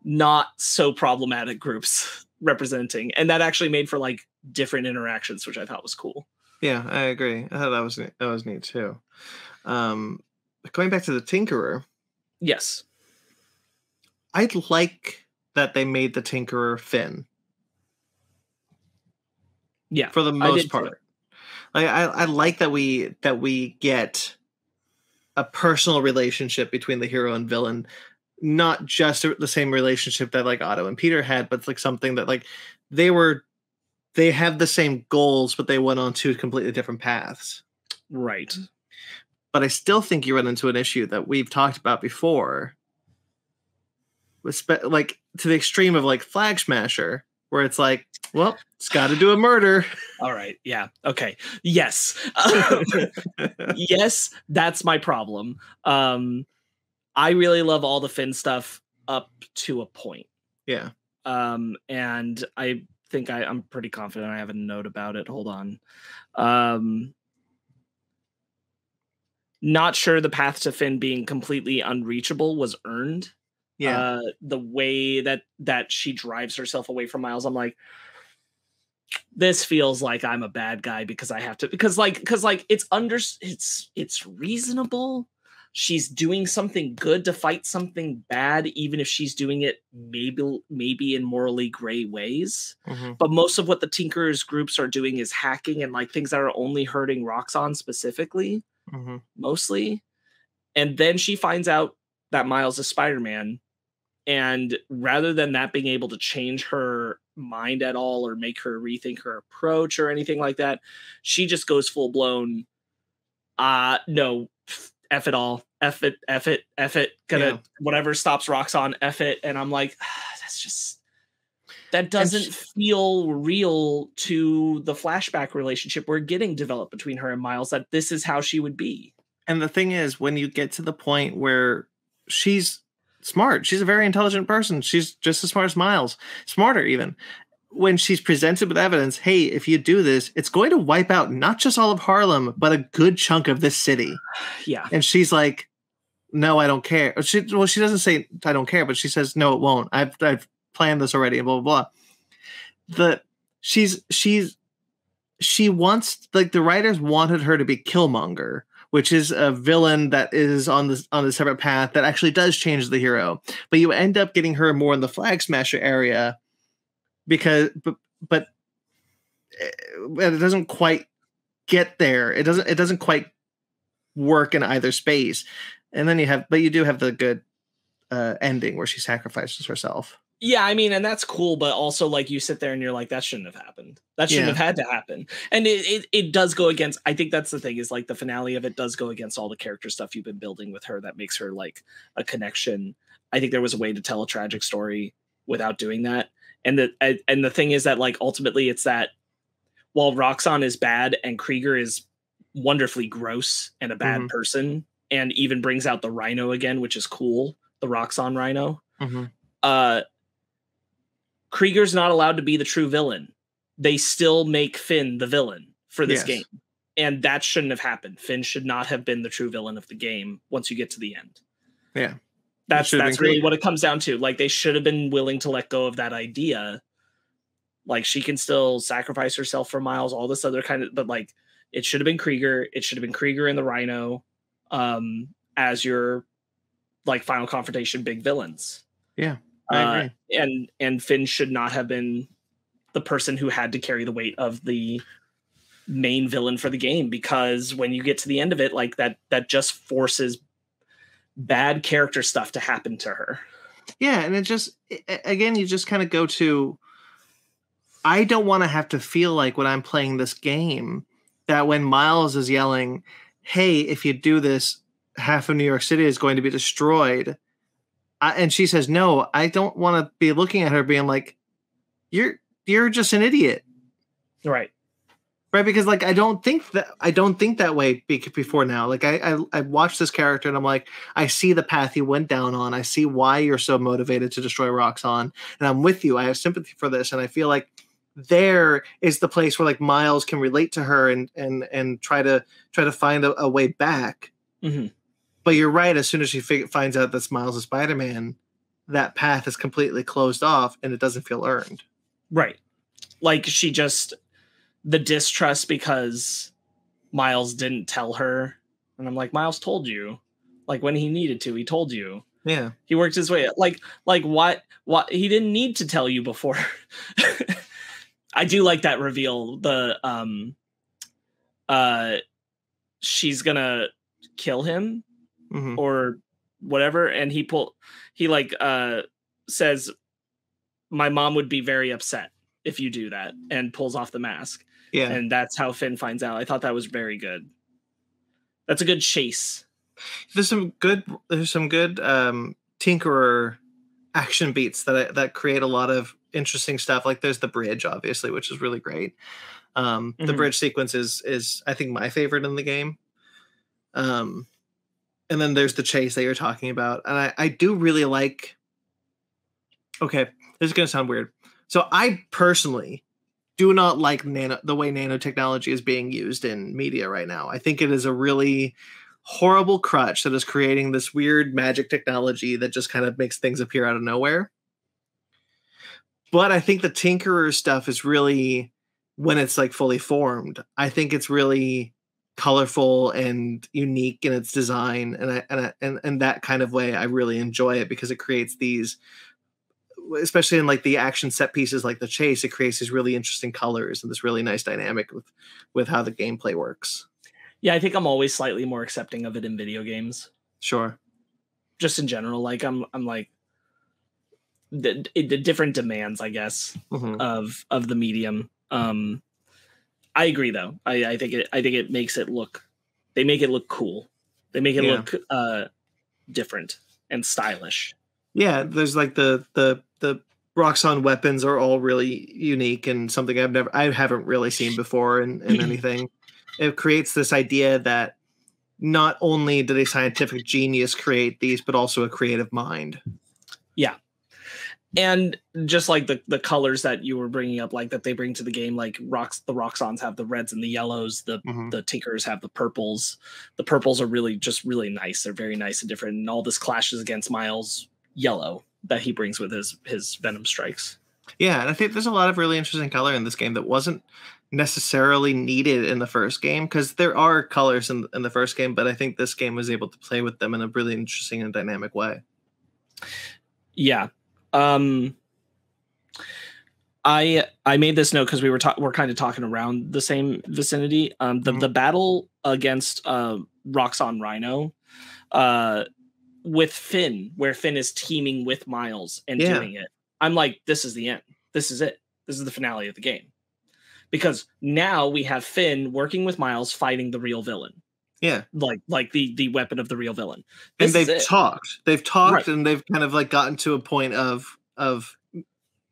not so problematic groups representing. And that actually made for like different interactions which i thought was cool Yeah, I agree. I thought that was that was neat too. Um, going back to the Tinkerer, yes I like that they made the Tinkerer Finn yeah for the most part. Like, I I like that we that we get a personal relationship between the hero and villain, not just the same relationship that like Otto and Peter had, but like something that like they were they have the same goals, but they went on two completely different paths. right but I still think you run into an issue that we've talked about before. With spe- like to the extreme of like Flag Smasher, where it's like, well, it's got to do a murder. all right yeah okay yes yes, that's my problem. Um, I really love all the Finn stuff up to a point. yeah, Um, and I think I, I'm pretty confident I have a note about it. Hold on. Um, not sure the path to Finn being completely unreachable was earned. yeah, Uh, the way that that she drives herself away from Miles, I'm like, this feels like I'm a bad guy because I have to because like because like it's under it's it's reasonable. She's doing something good to fight something bad, even if she's doing it maybe maybe in morally gray ways. mhm, But most of what the Tinkerers groups are doing is hacking and like things that are only hurting Roxxon specifically mhm. mostly. And then she finds out that Miles is Spider Man. And rather than that being able to change her mind at all or make her rethink her approach or anything like that, she just goes full blown, uh, no, F it all. F it, F it, F it. Gonna, Yeah. whatever stops Roxxon, F it. And I'm like, ah, that's just, that doesn't sh- feel real to the flashback relationship we're getting developed between her and Miles, that this is how she would be. And the thing is, when you get to the point where she's smart, she's a very intelligent person. She's just as smart as Miles, smarter even. When she's presented with evidence, hey, if you do this, it's going to wipe out not just all of Harlem, but a good chunk of this city. Yeah. And she's like, no, I don't care. She well, she doesn't say I don't care, but she says no, it won't. I've I've planned this already, and blah blah blah. The she's she's she wants like the writers wanted her to be Killmonger, which is a villain that is on the on a separate path that actually does change the hero. But you end up getting her more in the flag smasher area because but but eh, it doesn't quite get there. It doesn't it doesn't quite work in either space. And then you have but you do have the good uh ending where she sacrifices herself. Yeah, I mean, and that's cool, but also like you sit there and you're like, that shouldn't have happened. That shouldn't Yeah. have had to happen. And it, it it does go against I think that's the thing, is like the finale of it does go against all the character stuff you've been building with her that makes her like a connection. I think there was a way to tell a tragic story without doing that. And the and- the thing is that like ultimately it's that while Roxxon is bad and Krieger is wonderfully gross and a bad Mhm. person and even brings out the rhino again, which is cool, the Roxxon rhino Mhm. uh Krieger's not allowed to be the true villain. They still make Finn the villain for this Yes. game. And that shouldn't have happened. Finn should not have been the true villain of the game once you get to the end. Yeah. That's that's really what it comes down to. Like they should have been willing to let go of that idea. Like she can still sacrifice herself for Miles, all this other kind of but like it should have been Krieger. It should have been Krieger and the Rhino um as your like final confrontation big villains Yeah, I uh, agree. and and Finn should not have been the person who had to carry the weight of the main villain for the game because when you get to the end of it like that that just forces bad character stuff to happen to her Yeah, and it just again, you just kind of go to. I don't want to have to feel like when I'm playing this game that when Miles is yelling, "Hey, if you do this, half of New York City is going to be destroyed," I, and she says no, I don't want to be looking at her being like, "You're you're just an idiot." right right because like i don't think that i don't think that way be- before now. Like I, I i watched this character and i'm like i see the path he went down on. I see why you're so motivated to destroy roxxon and i'm with you. I have sympathy for this and i feel like there is the place where like miles can relate to her and and and try to try to find a, a way back. Mhm. but you're right as soon as she fig- finds out that miles is spider-man that path is completely closed off and it doesn't feel earned. Right. Like she just the distrust because miles didn't tell her. And i'm like miles told you. Like when he needed to he told you. Yeah. He worked his way like like what what he didn't need to tell you before. I do like that reveal. The um uh she's gonna kill him Mhm. or whatever. And he pull he like uh says my mom would be very upset if you do that and pulls off the mask yeah and that's how Finn finds out. I thought that was very good. That's a good chase. there's some good there's some good um tinkerer action beats that that create a lot of interesting stuff like there's the bridge obviously which is really great um the Mhm. bridge sequence is is i think my favorite in the game um and then there's the chase that you're talking about and i i do really like okay this is going to sound weird so i personally do not like nano the way nanotechnology is being used in media right now i think it is a really horrible crutch that is creating this weird magic technology that just kind of makes things appear out of nowhere. But I think the Tinkerer stuff is really when it's like fully formed. I think it's really colorful and unique in its design and I, and I, and and that kind of way I really enjoy it because it creates these especially in like the action set pieces like the chase it creates these really interesting colors and this really nice dynamic with with how the gameplay works. Yeah, I think I'm always slightly more accepting of it in video games. Sure. just in general like i'm i'm like the, the different demands i guess Mhm. of of the medium um i agree though i i think it i think it makes it look they make it look cool they make it Yeah. look uh different and stylish Yeah, there's like the the the Roxxon weapons are all really unique and something I've never I haven't really seen before in, in anything. It creates this idea that not only did a scientific genius create these, but also a creative mind. Yeah. And just like the the colors that you were bringing up like that they bring to the game like rocks the Roxxons have the reds and the yellows the Mhm. the tinkers have the purples the purples are really just really nice they're very nice and different and all this clashes against miles yellow that he brings with his his venom strikes Yeah, and I think there's a lot of really interesting color in this game that wasn't necessarily needed in the first game because there are colors in, in the first game, but I think this game was able to play with them in a really interesting and dynamic way. yeah um i i made this note because we were ta- we're kind of talking around the same vicinity um the, Mhm. the battle against uh roxxon rhino uh with finn where finn is teaming with miles and Yeah. doing it i'm like this is the end this is it this is the finale of the game because now we have finn working with miles fighting the real villain Yeah, like like the the weapon of the real villain and This is they've talked. They've talked, Right. and they've kind of like gotten to a point of of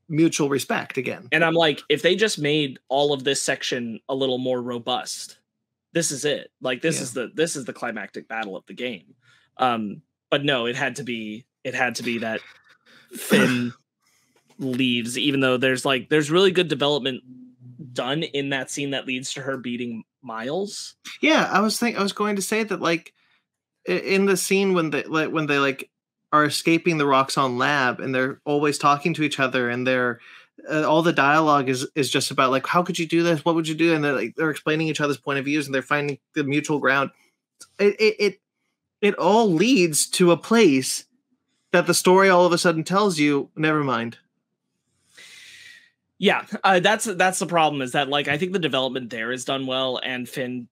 mutual respect again. And I'm like, if they just made all of this section a little more robust, this is it. Like this Yeah. is the this is the climactic battle of the game. Um, but no, it had to be it had to be that Finn leaves, even though there's like there's really good development done in that scene that leads to her beating Miles. Yeah, I was think I was going to say that like in the scene when they like when they like are escaping the Roxxon lab and they're always talking to each other and they're uh, all the dialogue is is just about like how could you do this? What would you do? And they're like they're explaining each other's point of views and they're finding the mutual ground. It it it, it all leads to a place that the story all of a sudden tells you never mind. Yeah, uh, that's that's the problem is that like I think the development there is done well, and Finn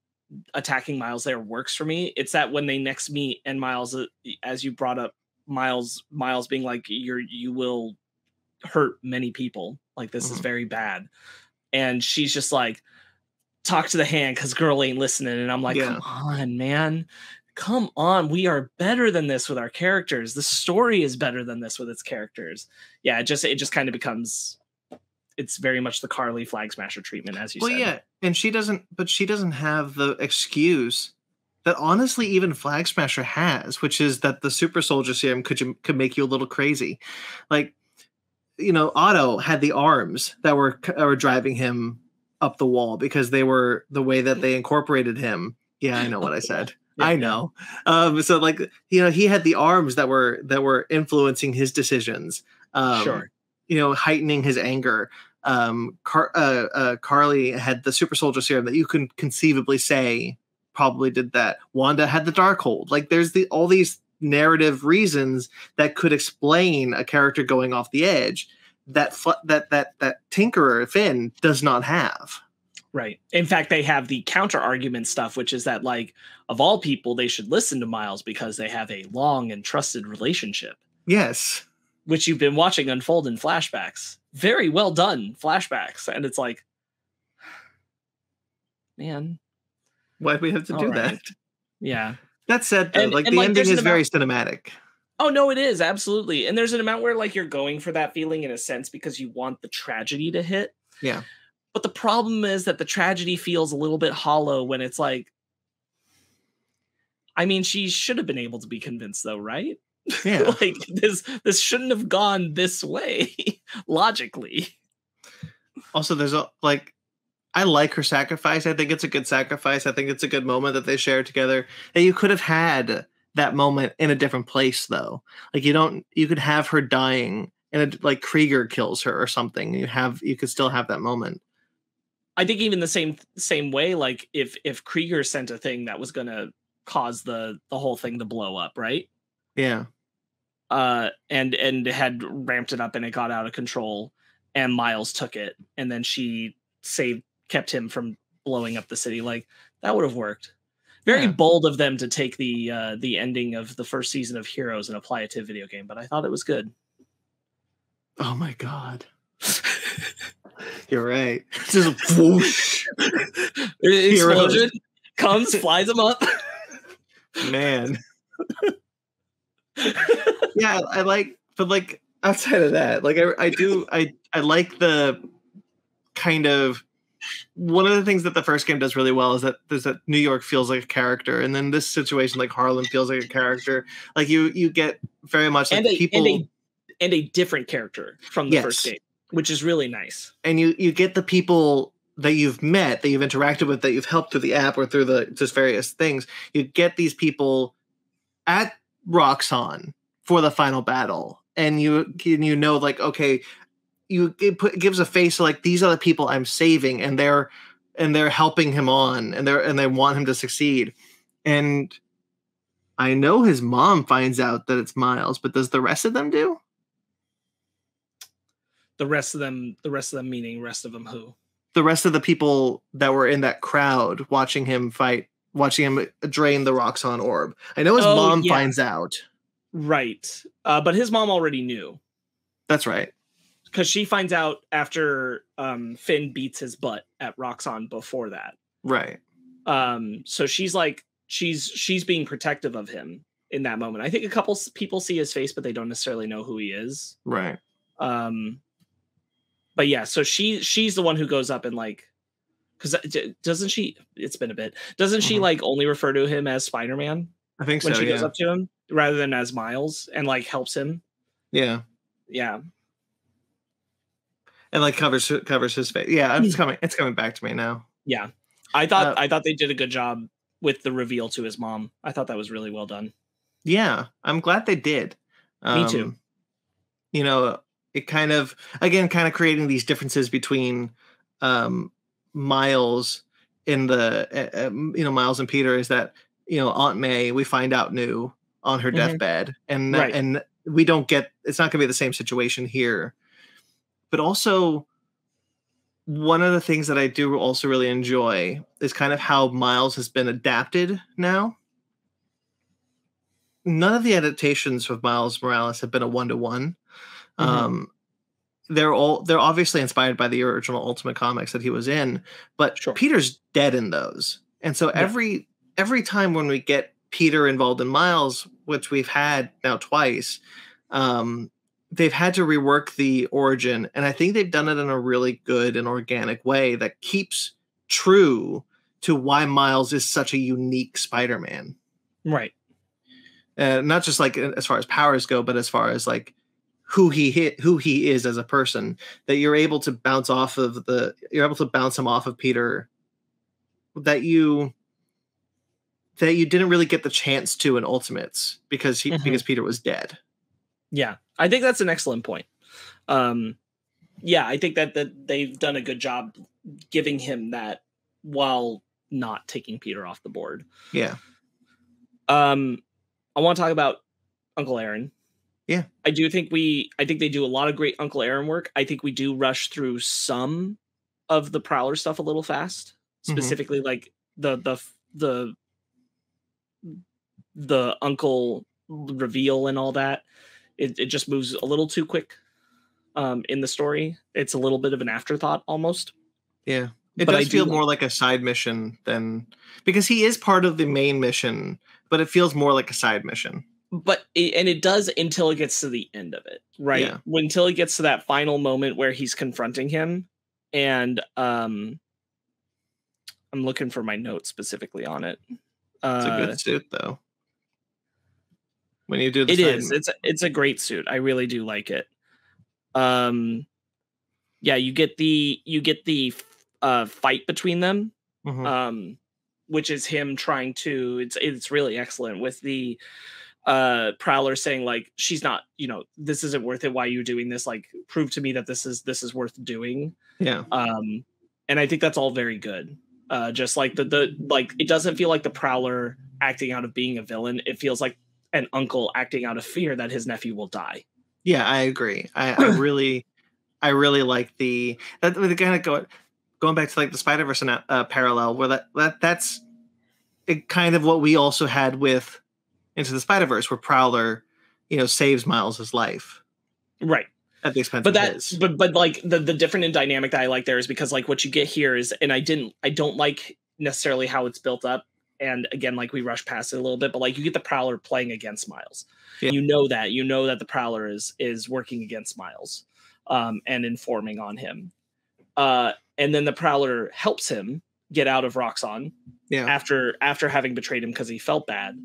attacking Miles there works for me. It's that when they next meet and Miles, uh, as you brought up, Miles Miles being like you're you will hurt many people. Like this is Mhm. very bad, and she's just like talk to the hand because girl ain't listening, and I'm like, Yeah. come on, man. Come on, we are better than this with our characters. The story is better than this with its characters. Yeah, it just it just kind of becomes it's very much the Karli flag smasher treatment, as you well, said. yeah, and she doesn't, but she doesn't have the excuse that honestly even Flag Smasher has, which is that the super soldier serum could you, could make you a little crazy. Like, you know, Otto had the arms that were that were driving him up the wall because they were the way that they incorporated him. Yeah, I know what I said. Yeah, I know. Um, so like, you know, he had the arms that were that were influencing his decisions. Um, sure. you know, heightening his anger. Um, Car- uh, uh, Karli had the super soldier serum that you can conceivably say probably did that. Wanda had the Darkhold. Like there's the all these narrative reasons that could explain a character going off the edge that that that that Tinkerer Finn does not have. Right. In fact, they have the counter argument stuff, which is that, like, of all people, they should listen to Miles because they have a long and trusted relationship, Yes. which you've been watching unfold in flashbacks. Very well done flashbacks. And it's like, man, Why do we have to do All that? yeah. That said, though, And- like and, the like, ending is very cinematic. Oh no, it is absolutely. And there's an amount where like you're going for that feeling in a sense because you want the tragedy to hit. Yeah. But the problem is that the tragedy feels a little bit hollow when it's like I mean, she should have been able to be convinced though, right? Yeah. like this this shouldn't have gone this way logically. also there's a like i like her sacrifice i think it's a good sacrifice i think it's a good moment that they share together That you could have had that moment in a different place though like you don't you could have her dying and it, like krieger kills her or something you have you could still have that moment I think even the same same way, like if if Krieger sent a thing that was gonna cause the the whole thing to blow up, right? yeah uh and and had ramped it up and it got out of control and miles took it and then she saved kept him from blowing up the city like that would have worked very Yeah. bold of them to take the uh the ending of the first season of heroes and apply it to a video game but i thought it was good oh my god you're right. Just whoosh. Explosion comes flies him up. Man. Yeah I, like but like outside of that like I, I do i i like the kind of one of the things that the first game does really well is that is that new york feels like a character and then this situation like harlem feels like a character. Like you you get very much like and a, people and a and a different character from the first game, which is really nice. and you you get the people that you've met that you've interacted with that you've helped through the app or through the just various things. You get these people at roxxon for the final battle. And you and you know like okay you it, put, gives a face to like these are the people i'm saving and they're and they're helping him on and they're and they want him to succeed. And i know his mom finds out that it's miles but does the rest of them do The rest of them, the rest of them meaning rest of them who? the rest of the people that were in that crowd watching him fight, watching him drain the Roxxon orb. I know his Oh, mom yeah. finds out. Right. Uh, but his mom already knew That's right. because she finds out after um, Finn beats his butt at Roxxon before that. Right. Um, so she's like, she's she's being protective of him in that moment. I think a couple people see his face, but they don't necessarily know who he is. Right. Um, but yeah, so she she's the one who goes up and like, because doesn't she? It's been a bit. Doesn't she Mhm. like only refer to him as Spider Man I think when so. she goes up to him rather than as Miles and like helps him? yeah. Yeah. And like covers covers his face. Yeah, it's coming. It's coming back to me now. Yeah. I thought Uh, I thought they did a good job with the reveal to his mom. I thought that was really well done. Yeah, I'm glad they did. Me too. Um, You know, it kind of again kind of creating these differences between um Miles in the uh, you know Miles and Peter is that you know Aunt May we find out knew on her Mhm. deathbed and Right. and we don't get it's not going to be the same situation here. But also one of the things that I do also really enjoy is kind of how Miles has been adapted now none of the adaptations of Miles Morales have been a one to one. Mhm. Um, they're all they're obviously inspired by the original Ultimate Comics that he was in, but Sure. Peter's dead in those, and so Yeah. every every time when we get Peter involved in Miles, which we've had now twice, um, they've had to rework the origin, and I think they've done it in a really good and organic way that keeps true to why Miles is such a unique Spider-Man Right. uh, not just like as far as powers go, but as far as like who he hit, who he is as a person. That you're able to bounce off of the, you're able to bounce him off of Peter. That you, that you didn't really get the chance to in Ultimates because he Mhm. because Peter was dead. Yeah. I think that's an excellent point. Um yeah, I think that that they've done a good job giving him that while not taking Peter off the board. Yeah, Um I want to talk about Uncle Aaron. Yeah. I do think we I think they do a lot of great Uncle Aaron work. I think we do rush through some of the Prowler stuff a little fast. Mhm. Specifically like the the the the uncle reveal and all that. It it just moves a little too quick um in the story. It's a little bit of an afterthought almost. yeah. It But does do feel like- more like a side mission than because he is part of the main mission, but it feels more like a side mission. But it, and it does until it gets to the end of it right Yeah. Until it gets to that final moment where he's confronting him and um i'm looking for my note specifically on it It's uh, a good suit though. When you do the it side is it's a- it's a great suit i really do like it um yeah you get the you get the uh fight between them Mhm. um which is him trying to it's it's really excellent with the uh prowler saying like she's not you know this isn't worth it. Why are you doing this? Like prove to me that this is this is worth doing. Yeah. um and i think that's all very good. Uh just like the the like it doesn't feel like the prowler acting out of being a villain. It feels like an uncle acting out of fear that his nephew will die. Yeah, I agree. I, I really, I really like the that the kind of go going back to like the Spider Verse uh, parallel where that that that's it kind of what we also had with Into the Spider Verse, where Prowler, you know, saves Miles' life. Right. At the expense but of that his. but but like the the different in dynamic that i like there is because like what you get here is and i didn't i don't like necessarily how it's built up. And again like we rush past it a little bit but like you get the prowler playing against miles. Yeah. you know that you know that the prowler is is working against miles um and informing on him. Uh and then the prowler helps him get out of roxxon yeah, after after having betrayed him because he felt bad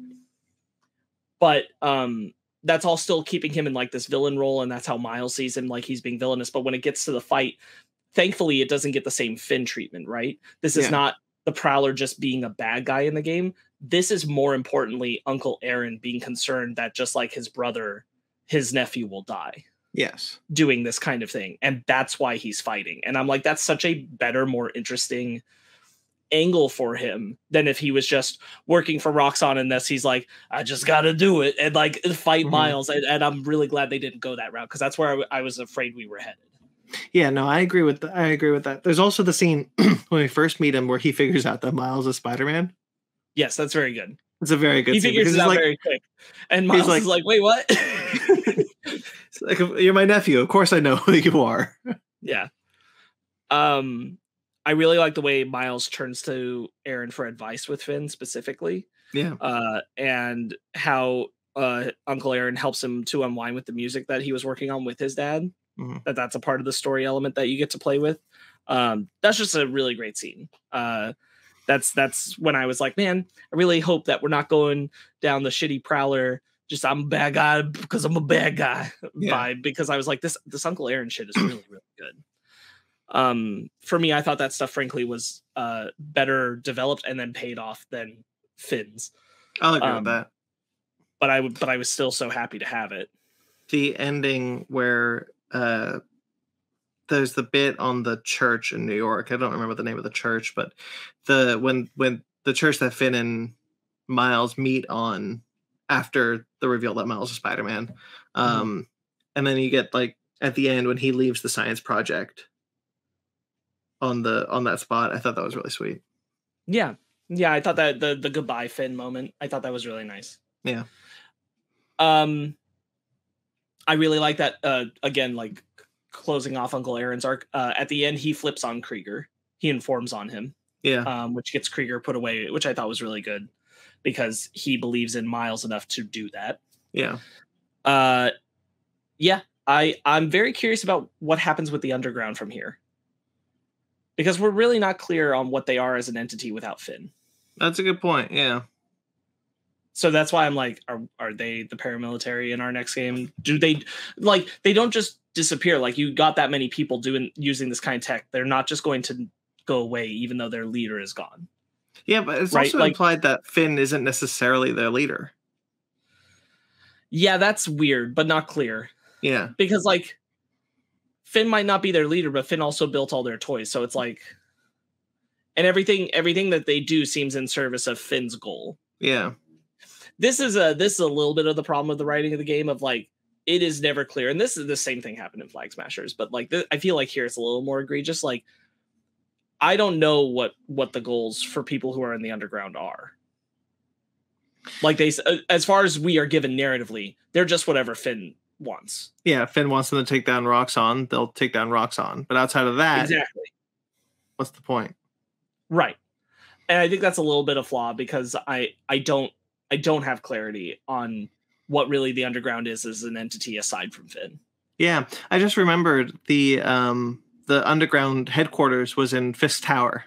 but um that's all still keeping him in like this villain role, and that's how Miles sees him, like he's being villainous. But when it gets to the fight, thankfully, it doesn't get the same Finn treatment, right? This is Yeah. not the Prowler just being a bad guy in the game. This is more importantly Uncle Aaron being concerned that just like his brother, his nephew will die Yes. doing this kind of thing. And that's why he's fighting. And I'm like, that's such a better, more interesting angle for him than if he was just working for Roxxon and this he's like, I just gotta do it and like fight Mhm. Miles. And, and I'm really glad they didn't go that route because that's where I, w- I was afraid we were headed. Yeah, no, I agree with that. I agree with that. There's also the scene when we first meet him where he figures out that Miles is Spider-Man. Yes, that's very good. It's a very good he scene figures it out like, very quick. And Miles like- is like, wait, what? like, "You're my nephew. Of course I know who you are." yeah. Um, I really like the way Miles turns to Aaron for advice with Finn specifically. Yeah. uh, and how uh, Uncle Aaron helps him to unwind with the music that he was working on with his dad. Mhm. That that's a part of the story element that you get to play with. Um, that's just a really great scene. Uh, that's that's when I was like, man, I really hope that we're not going down the shitty prowler. Just I'm a bad guy because I'm a bad guy Yeah. vibe. Because I was like, this this Uncle Aaron shit is really really good. Um, for me, I thought that stuff frankly was uh better developed and then paid off than Finn's I'll agree Um, with that. but I would, but I was still so happy to have it. The ending where uh there's the bit on the church in New York. I don't remember the name of the church, but the when when the church that Finn and Miles meet on after the reveal that Miles is Spider-Man. Um and then you get like at the end when he leaves the science project on the on that spot. I thought that was really sweet. Yeah, yeah. I thought that the the goodbye Finn moment. I thought that was really nice. Yeah. Um, I really like that. Uh, again, like closing off Uncle Aaron's arc. Uh, at the end, he flips on Krieger. He informs on him, Yeah. um, which gets Krieger put away, which I thought was really good because he believes in Miles enough to do that. Yeah. Uh, yeah, I I'm very curious about what happens with the underground from here. Because we're really not clear on what they are as an entity without Finn. That's a good point. Yeah. So that's why I'm like, are are they the paramilitary in our next game? Do they like they don't just disappear? Like you got that many people doing using this kind of tech. They're not just going to go away, even though their leader is gone. Yeah, but it's Right, also like- implied that Finn isn't necessarily their leader. Yeah, that's weird, but not clear. Yeah. Because like Finn might not be their leader, but Finn also built all their toys. So it's like and everything everything that they do seems in service of Finn's goal. Yeah. this is a this is a little bit of the problem with the writing of the game of like it is never clear and this is the same thing happened in flag smashers but like th- i feel like here it's a little more egregious like i don't know what what the goals for people who are in the underground are like they as far as we are given narratively they're just whatever finn wants Yeah. Finn wants them to take down Roxxon, they'll take down Roxxon. But outside of that, exactly what's the point? right and i think that's a little bit of flaw because i i don't i don't have clarity on what really the underground is as an entity aside from finn Yeah. I just remembered the um the underground headquarters was in Fisk Tower.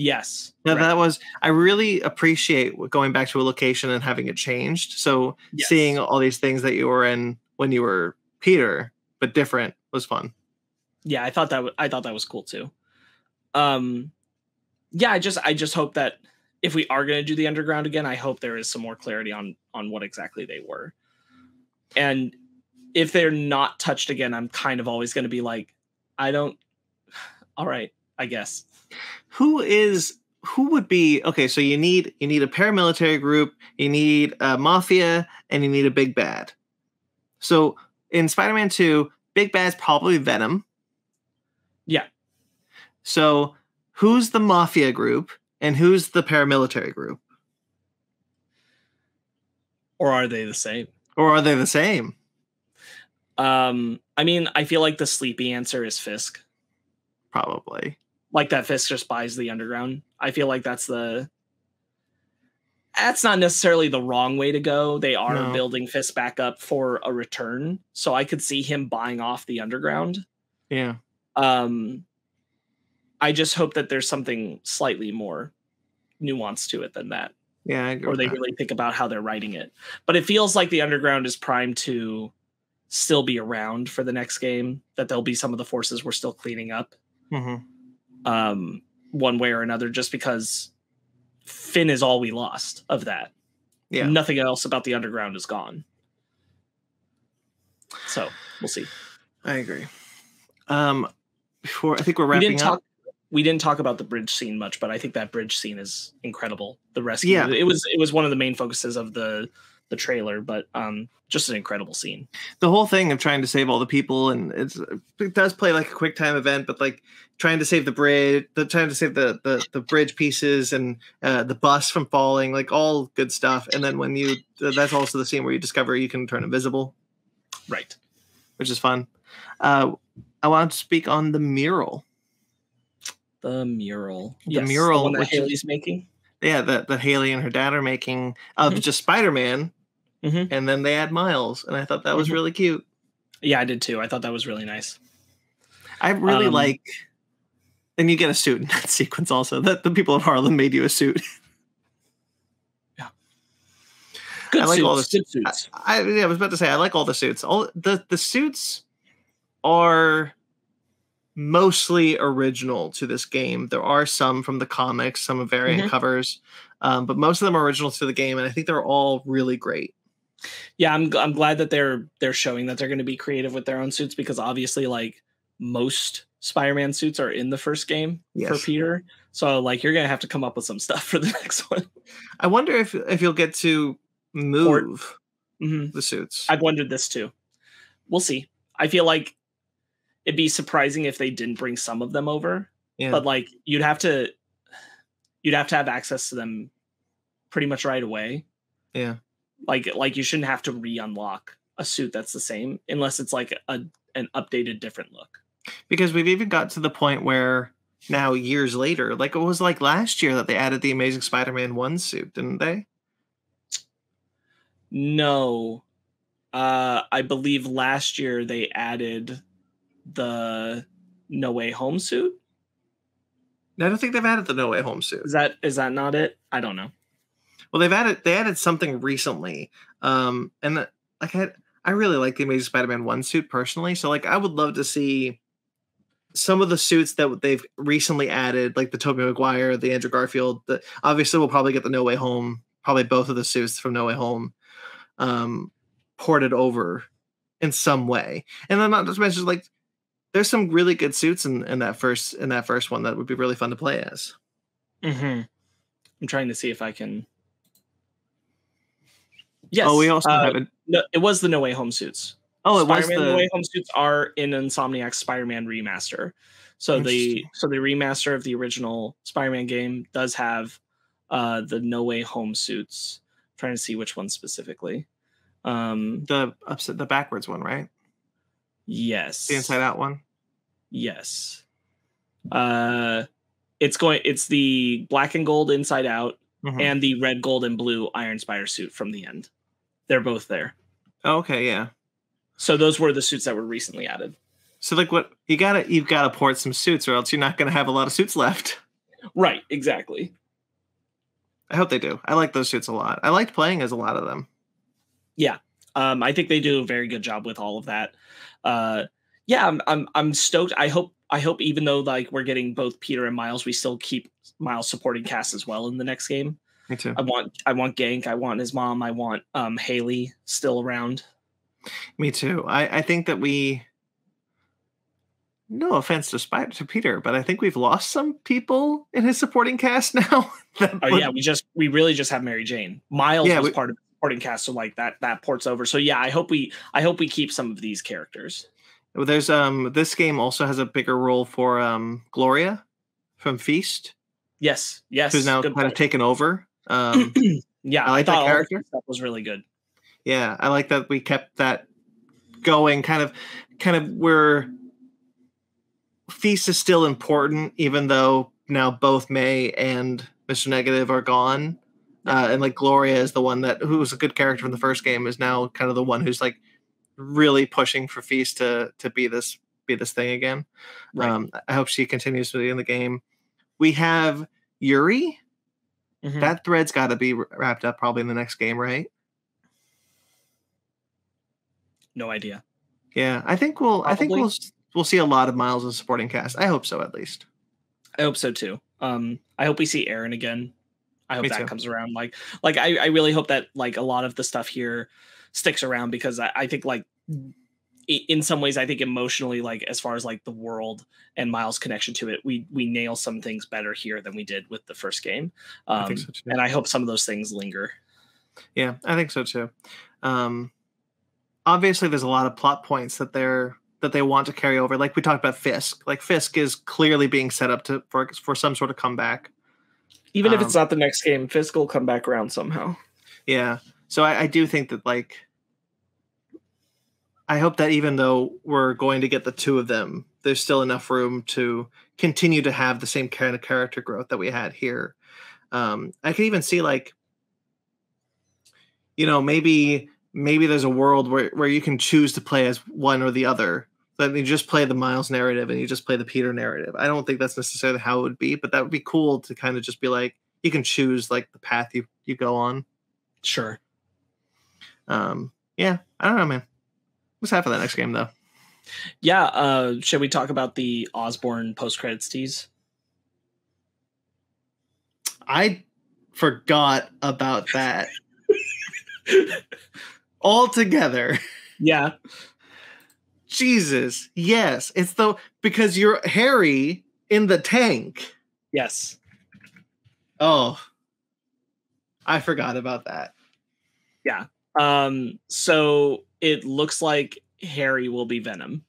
Yes Now right. that was I really appreciate going back to a location and having it changed. So Yes. seeing all these things that you were in when you were Peter, but different was fun. yeah i thought that w- i thought that was cool too um yeah i just i just hope that if we are going to do the underground again i hope there is some more clarity on on what exactly they were and if they're not touched again i'm kind of always going to be like i don't all right i guess who is who would be okay so you need you need a paramilitary group you need a mafia and you need a big bad. So in spider-man 2 big bad's probably venom. Yeah. so who's the mafia group and who's the paramilitary group? Or are they the same? Or are they the same? Um i mean i feel like the sleepy answer is fisk. Probably like that Fisk just buys the underground. I feel like that's the that's not necessarily the wrong way to go. They are No. building Fisk back up for a return. So I could see him buying off the underground. yeah Um I just hope that there's something slightly more nuanced to it than that. Yeah, I agree or they that. really think about how they're writing it. But it feels like the underground is primed to still be around for the next game. That there'll be some of the forces we're still cleaning up, Mhm. Um, one way or another, just because Finn is all we lost of that. Yeah. Nothing else about the underground is gone. So we'll see. I agree. Um, before I think we're We wrapping didn't up. talk. We didn't talk about the bridge scene much, but I think that bridge scene is incredible. The rescue. Yeah. It was it was one of the main focuses of the the trailer, but um, just an incredible scene. the whole thing of trying to save all the people and it's it does play like a quick time event but like trying to save the bridge the trying to save the the, the bridge pieces and uh, the bus from falling like all good stuff and then when you that's also the scene where you discover you can turn invisible Right. which is fun uh i want to speak on the mural The mural. The mural, one that Hailey's making. yeah that that Hailey and her dad are making of Mhm. just spider-man Mhm. and then they add miles and i thought that was Mhm. really cute Yeah, I did too. I thought that was really nice. I really Um, like, and you get a suit in that sequence also. That the people of Harlem made you a suit. Good I like suits. all the- good suits. I, yeah, I was about to say I like all the suits. All the the suits are mostly original to this game. There are some from the comics, some of variant Mhm. covers, um, but most of them are original to the game, and I think they're all really great. Yeah, I'm I'm glad that they're they're showing that they're going to be creative with their own suits because obviously, like most Spider-Man suits are in the first game for Peter. So like you're gonna have to come up with some stuff for the next one. I wonder if if you'll get to move hmm the suits. I've wondered this too. We'll see. I feel like it'd be surprising if they didn't bring some of them over, yeah. but like you'd have to you'd have to have access to them pretty much right away. yeah. Like like you shouldn't have to re-unlock a suit that's the same unless it's like a an updated different look. because we've even got to the point where now years later like it was like last year that they added the amazing spider-man 1 suit didn't they No. Uh I believe last year they added the No Way Home suit. i don't think they've added the no way home suit Is that is that not it? I don't know. Well they've added they added something recently um and the, like i i really like the amazing spider-man 1 suit personally so like i would love to see some of the suits that they've recently added like the Tobey Maguire, the Andrew Garfield, the obviously we'll probably get the No Way Home, probably both of the suits from No Way Home um ported over in some way. And then not just mention like there's some really good suits in, in that first in that first one that would be really fun to play as. Mm-hmm. I'm trying to see if I can. Yes. oh, we also uh, have it. no, it was the No Way Home suits. Oh, it was Spider-Man the No Way Home suits are in Insomniac Spider-Man remaster. So the so the remaster of the original Spider-Man game does have uh the No Way Home suits. trying to see which one specifically. Um the upset the backwards one, right? yes. The inside out one. Yes. Uh it's going it's the black and gold inside out Mhm. and the red, gold, and blue Iron Spider suit from the end. They're both there. Oh, okay, yeah. So those were the suits that were recently added. So like what you gotta you've gotta port some suits or else you're not gonna have a lot of suits left. Right, exactly. I hope they do. I like those suits a lot. I liked playing as a lot of them. Yeah. Um, I think they do a very good job with all of that. Uh, yeah, I'm, I'm I'm stoked. I hope I hope even though like we're getting both Peter and Miles, we still keep Miles supporting cast as well in the next game. Me too. I want I want Ganke, I want his mom, I want um Hailey still around. Me too. I, I think that we no offense to Spider to Peter, but I think we've lost some people in his supporting cast now. Oh yeah, we just we really just have Mary Jane. Miles Yeah, was we- part of the supporting cast, so like that that ports over. So yeah, I hope we I hope we keep some of these characters. Well, There's um this game also has a bigger role for um Gloria from Feast, Yes, yes. who's now good kind of taken over. Um yeah, I like that thought all of character. stuff was really good. yeah, I like that we kept that going kind of kind of where Feast is still important, even though now both May and Mr. Negative are gone. Uh, and like Gloria is the one that who was a good character from the first game is now kind of the one who's like really pushing for Feast to to be this be this thing again. Right. Um, I hope she continues to be in the game. We have Yuri, Mhm. That thread's got to be wrapped up probably in the next game, right? no idea. Yeah, I think we'll. I think we'll. We'll see a lot of Miles as supporting cast. I hope so, at least. I hope so too. Um, I hope we see Aaron again. I hope Me that too. comes around. Like, like I, I really hope that like a lot of the stuff here sticks around because I, I think like in some ways I think emotionally like as far as like the world and Miles' connection to it, we we nail some things better here than we did with the first game. Um, I so and I hope some of those things linger. Yeah, I think so too. Um, obviously, there's a lot of plot points that they're that they want to carry over. Like we talked about Fisk. Like Fisk is clearly being set up to for for some sort of comeback. Even if Um, it's not the next game, Fisk will come back around somehow. Yeah. So I, I do think that like I hope that even though we're going to get the two of them, there's still enough room to continue to have the same kind of character growth that we had here. Um, I could even see like, you know, maybe maybe there's a world where where you can choose to play as one or the other. That you just play the Miles narrative and you just play the Peter narrative. I don't think that's necessarily how it would be, but that would be cool to kind of just be like you can choose like the path you you go on. Sure. Um, yeah, I don't know, man. What's half for that next game though? Yeah. Uh, should we talk about the Osborn post credits tease? I forgot about that altogether. Yeah. Jesus, yes, it's the because you're Harry in the tank. Yes. Oh, I forgot about that. Yeah. Um, so it looks like Harry will be Venom.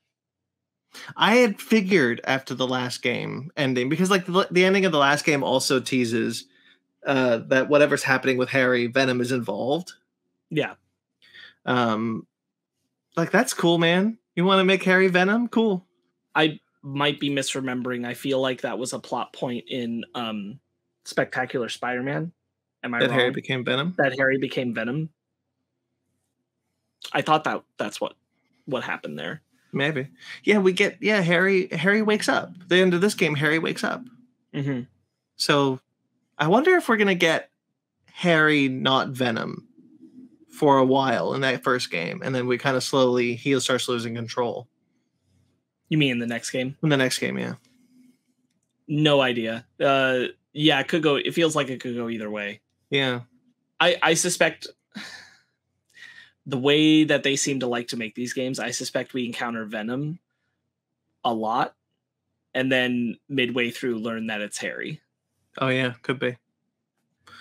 I had figured after the last game ending because like the, the ending of the last game also teases uh that whatever's happening with Harry, Venom is involved. Yeah. Um, like that's cool, man. You want to make Harry Venom? Cool. I might be misremembering. I feel like that was a plot point in um Spectacular Spider-Man. Am I wrong? that wrong? Harry became Venom. that Harry became Venom. I thought that that's what what happened there. Maybe. Yeah, we get yeah, Harry Harry wakes up. The end of this game, Harry wakes up. Mm-hmm. So I wonder if we're gonna get Harry not Venom for a while in that first game, and then we kind of slowly he starts losing control You mean in the next game? in the next game. Yeah, No idea. Uh, yeah, it could go. It feels like it could go either way. yeah, I I suspect the way that they seem to like to make these games. I suspect we encounter Venom a lot, and then midway through learn that it's Harry. oh yeah, could be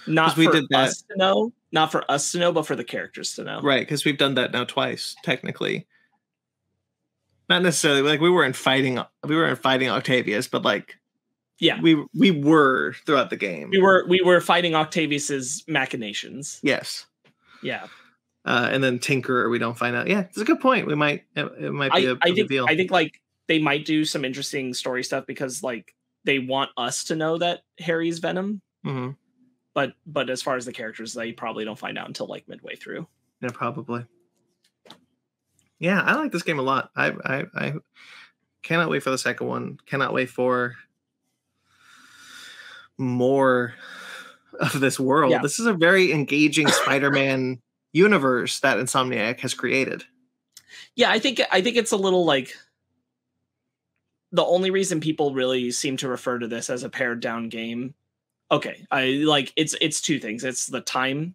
Not we for did that. us to know, not for us to know, but for the characters to know. right because we've done that now twice technically. Not necessarily like we weren't fighting we weren't fighting Octavius, but like Yeah. we we were throughout the game. We were we were fighting Octavius's machinations. yes. Yeah. Uh, and then Tinkerer, we don't find out. Yeah, it's a good point. We might it, it might be I, a I think deal. I think like they might do some interesting story stuff because like they want us to know that Harry's Venom, Mhm. but but as far as the characters, they probably don't find out until like midway through. Yeah, probably. Yeah, I like this game a lot. I I I cannot wait for the second one. Cannot wait for more of this world. Yeah. This is a very engaging Spider-Man universe that Insomniac has created. Yeah, I think I think it's a little like the only reason people really seem to refer to this as a pared down game. Okay, I like it's it's two things. It's the time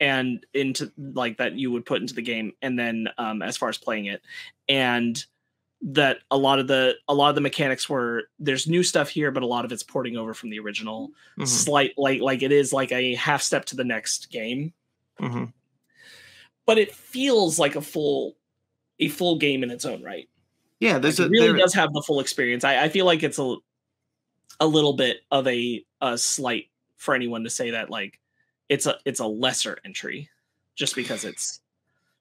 and into like that you would put into the game and then um as far as playing it and that a lot of the a lot of the mechanics were there's new stuff here but a lot of it's porting over from the original Mhm, slight like like it is like a half step to the next game mhm. But it feels like a full a full game in its own right Yeah, Like, there's it really there- does have the full experience. I, I feel like it's a a little bit of a, a slight for anyone to say that like it's a it's a lesser entry just because it's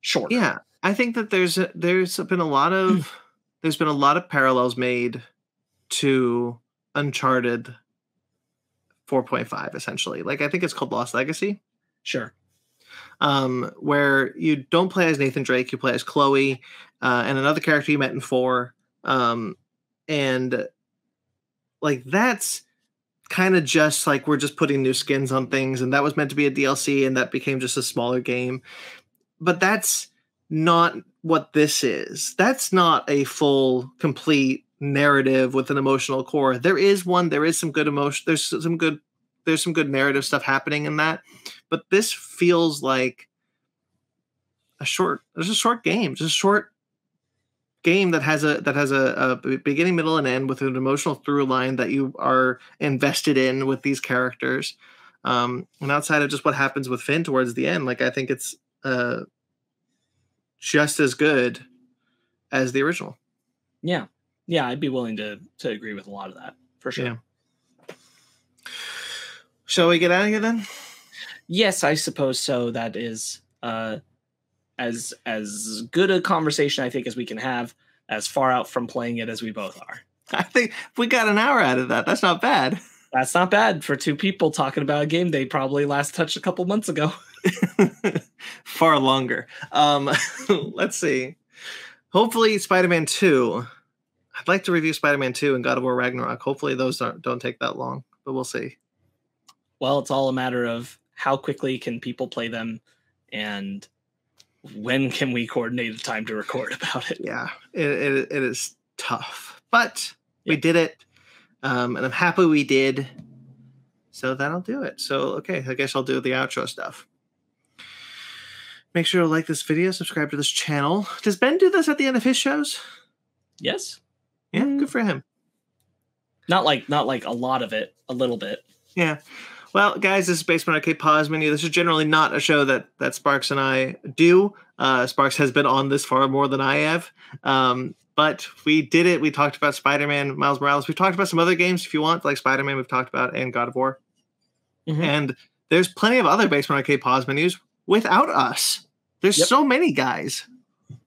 short. Yeah, I think that there's a, there's been a lot of hmm. there's been a lot of parallels made to Uncharted 4.5 essentially. Like I think it's called Lost Legacy, Sure. Um, where you don't play as Nathan Drake, you play as Chloe uh, and another character you met in four, um, and like that's kind of just like we're just putting new skins on things, and that was meant to be a DLC, and that became just a smaller game. But that's not what this is. That's not a full, complete narrative with an emotional core. There is one. There is some good emotion. There's some good. There's some good narrative stuff happening in that, but this feels like a short. There's a short game. Just a short game that has a that has a, a, beginning, middle, and end with an emotional through line that you are invested in with these characters. Um, and outside of just what happens with Phin towards the end, like I think it's uh, just as good as the original. Yeah, yeah, I'd be willing to to agree with a lot of that for sure. Yeah. Shall we get out of here then? Yes, I suppose so. That is uh as as good a conversation I think as we can have, as far out from playing it as we both are. I think we got an hour out of that. That's not bad. That's not bad for two people talking about a game they probably last touched a couple months ago. Far longer. Um, let's see. Hopefully, Spider Man 2. I'd like to review Spider Man 2 and God of War Ragnarok. Hopefully, those don't, don't take that long, but we'll see. Well, it's all a matter of how quickly can people play them and when can we coordinate a time to record about it? Yeah, it, it, it is tough, but yep. we did it. Um, and I'm happy we did. So that'll do it. So, okay, I guess I'll do the outro stuff. Make sure to like this video, subscribe to this channel. Does Ben do this at the end of his shows? Yes. Yeah, mm. good for him. Not like not like a lot of it, a little bit. Yeah. Well, guys, this is Basement Arcade Pause Menu. This is generally not a show that that Sparks and I do. Uh, Sparks has been on this far more than I have. Um, but we did it. We talked about Spider Man, Miles Morales. We've talked about some other games if you want, like Spider Man, we've talked about, and God of War. Mm-hmm. And there's plenty of other Basement Arcade Pause menus without us. There's yep. so many guys.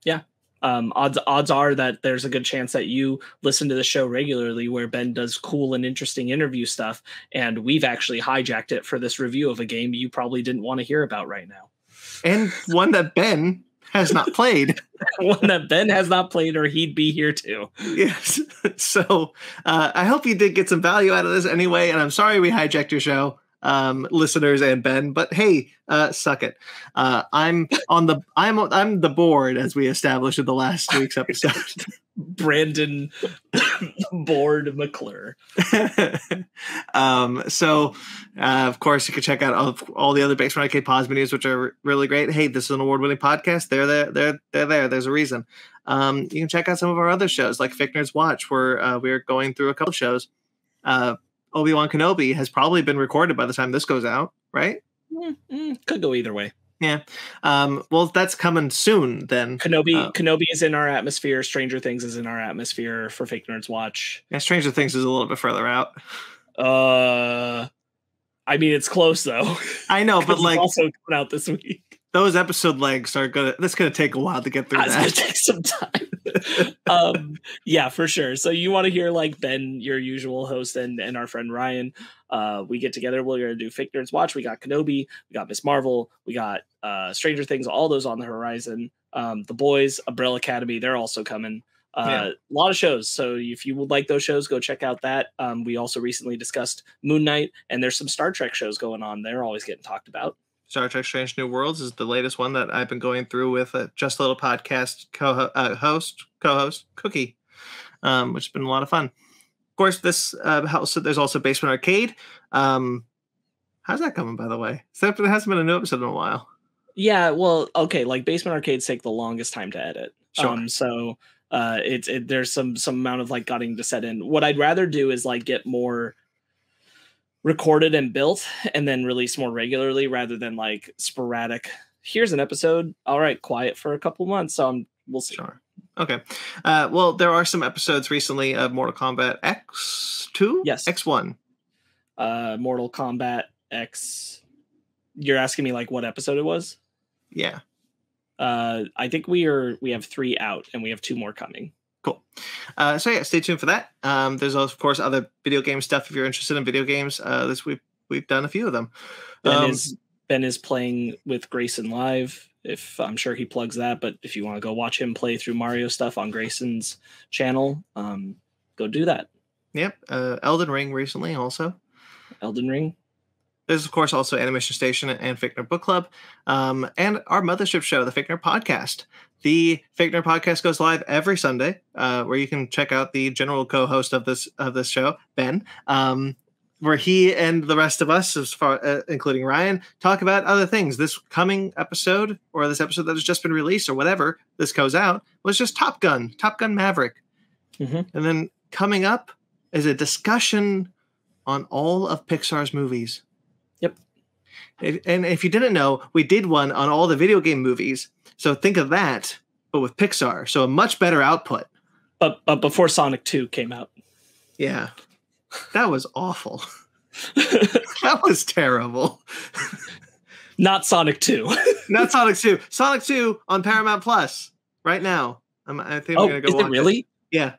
Yeah um, odds odds are that there's a good chance that you listen to the show regularly where Ben does cool and interesting interview stuff and we've actually hijacked it for this review of a game you probably didn't want to hear about right now. And one that Ben has not played. one that Ben has not played or he'd be here too. Yes. So uh, I hope you did get some value out of this anyway and I'm sorry we hijacked your show um, listeners and Ben. But hey, uh, suck it. Uh, I'm on the I'm I'm the board as we established in the last week's episode. Brandon Board McClure. um, so, uh, of course, you can check out all, all the other Basement Arcade Pause menus, which are really great. Hey, this is an award-winning podcast. They're there. They're they're there. There's a reason. Um, you can check out some of our other shows, like Fick Nerds Watch, where uh, we're going through a couple shows. Uh, Obi Wan Kenobi has probably been recorded by the time this goes out, right? Mm-hmm. Could go either way. Yeah. Um, well, that's coming soon. Then Kenobi, uh, Kenobi is in our atmosphere. Stranger Things is in our atmosphere for Fake Nerds Watch. Yeah, Stranger Things is a little bit further out. Uh, I mean, it's close though. I know, but like also coming out this week those episode legs are gonna that's gonna take a while to get through that's gonna take some time um yeah for sure so you want to hear like ben your usual host and and our friend ryan uh we get together we're gonna do fake nerds watch we got kenobi we got miss marvel we got uh stranger things all those on the horizon um the boys umbrella academy they're also coming uh, yeah. a lot of shows. So if you would like those shows, go check out that. Um, we also recently discussed Moon Knight, and there's some Star Trek shows going on. They're always getting talked about. Star Trek: Strange New Worlds is the latest one that I've been going through with a Just a Little podcast co uh, host co-host Cookie, um, which has been a lot of fun. Of course, this uh, house there's also Basement Arcade. Um, how's that coming, by the way? Except it hasn't been a new episode in a while. Yeah, well, okay, like Basement Arcades take the longest time to edit. Sure. Um, so uh, it's it, there's some some amount of like gutting to set in. What I'd rather do is like get more recorded and built and then released more regularly rather than like sporadic. Here's an episode. All right quiet for a couple months so I'm, we'll see. Sure. Okay. Uh, well there are some episodes recently of mortal kombat x2 yes. X1 uh mortal kombat x you're asking me like what episode it was? Yeah. Uh i think we are we have three out and we have two more coming Cool. Uh, so yeah, stay tuned for that. Um, there's of course other video game stuff if you're interested in video games. Uh, this we've we've done a few of them. Ben um, is Ben is playing with Grayson live. If I'm sure he plugs that, but if you want to go watch him play through Mario stuff on Grayson's channel, um, go do that. Yep. Uh, Elden Ring recently also. Elden Ring. There's of course also Animation Station and Fickner Book Club, um, and our mothership show, the Fickner Podcast. The Fickner Podcast goes live every Sunday, uh, where you can check out the general co-host of this of this show, Ben, um, where he and the rest of us, as far uh, including Ryan, talk about other things. This coming episode, or this episode that has just been released, or whatever this goes out, was just Top Gun, Top Gun Maverick, Mhm. and then coming up is a discussion on all of Pixar's movies. And if you didn't know, we did one on all the video game movies. So think of that, but with Pixar. So a much better output. But but before Sonic 2 came out. Yeah. That was awful. that was terrible. Not Sonic 2. Not Sonic 2. Sonic 2 on Paramount Plus right now. I'm, I think I'm oh, going to is go it watch really? Yeah.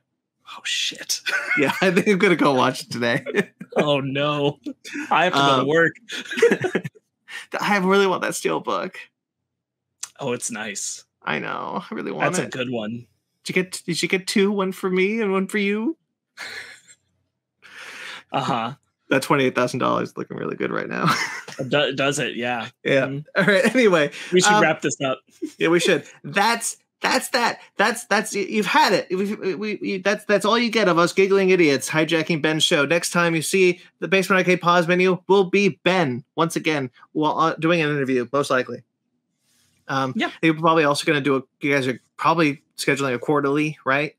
Oh shit. Yeah. I think I'm going to go watch it today. Oh no. I have to go Um, to work. I really want that steel book. Oh, it's nice. I know. I really want That's it. a good one. Did you get did you get two? One for me and one for you? Uh-huh. That twenty eight thousand dollars looking really good right now. Does it? Yeah. yeah. Mhm. All right. Anyway, We should Um, wrap this up. yeah, we should. That's that's that. That's that's you- you've had it. We, we, we, that's that's all you get of us giggling idiots hijacking Ben's show. Next time you see the Basement Arcade pause menu, will be Ben once again while uh, doing an interview, most likely. Um, Yeah. You're probably also going to do a. You guys are probably scheduling a quarterly, right?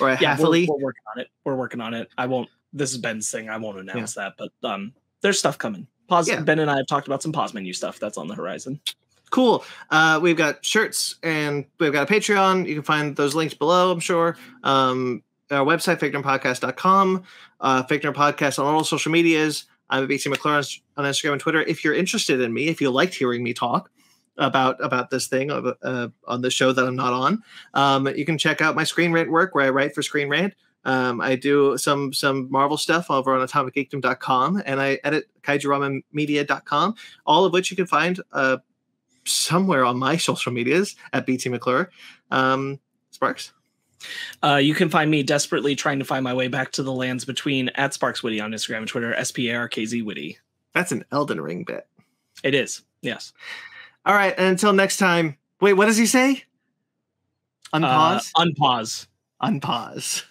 Or a Yeah, we're, we're working on it. We're working on it. I won't this is Ben's thing. I won't announce that, but um there's stuff coming. Pause Yeah. Ben and I have talked about some pause menu stuff that's on the horizon. Cool. Uh, we've got shirts and we've got a Patreon. You can find those links below, I'm sure. Um, our website, fictorpodcast.com, uh, Fictor Podcast on all social medias. I'm at BC McClure on, Instagram and Twitter. If you're interested in me, if you liked hearing me talk about about this thing uh, on the show that I'm not on, um, you can check out my Screen Rant work where I write for Screen Rant. Um, I do some some Marvel stuff over on atomicgeekdom.com and I edit kaijuramamedia.com, all of which you can find uh, somewhere on my social medias at BT McClure. Um, Sparks. Uh, you can find me desperately trying to find my way back to the lands between at Sparks Witty on Instagram and Twitter, S P A R K Z Witty. That's an Elden Ring bit. It is. Yes. All right, and until next time. Wait, what does he say? Uh, Unpause. unpause. Unpause.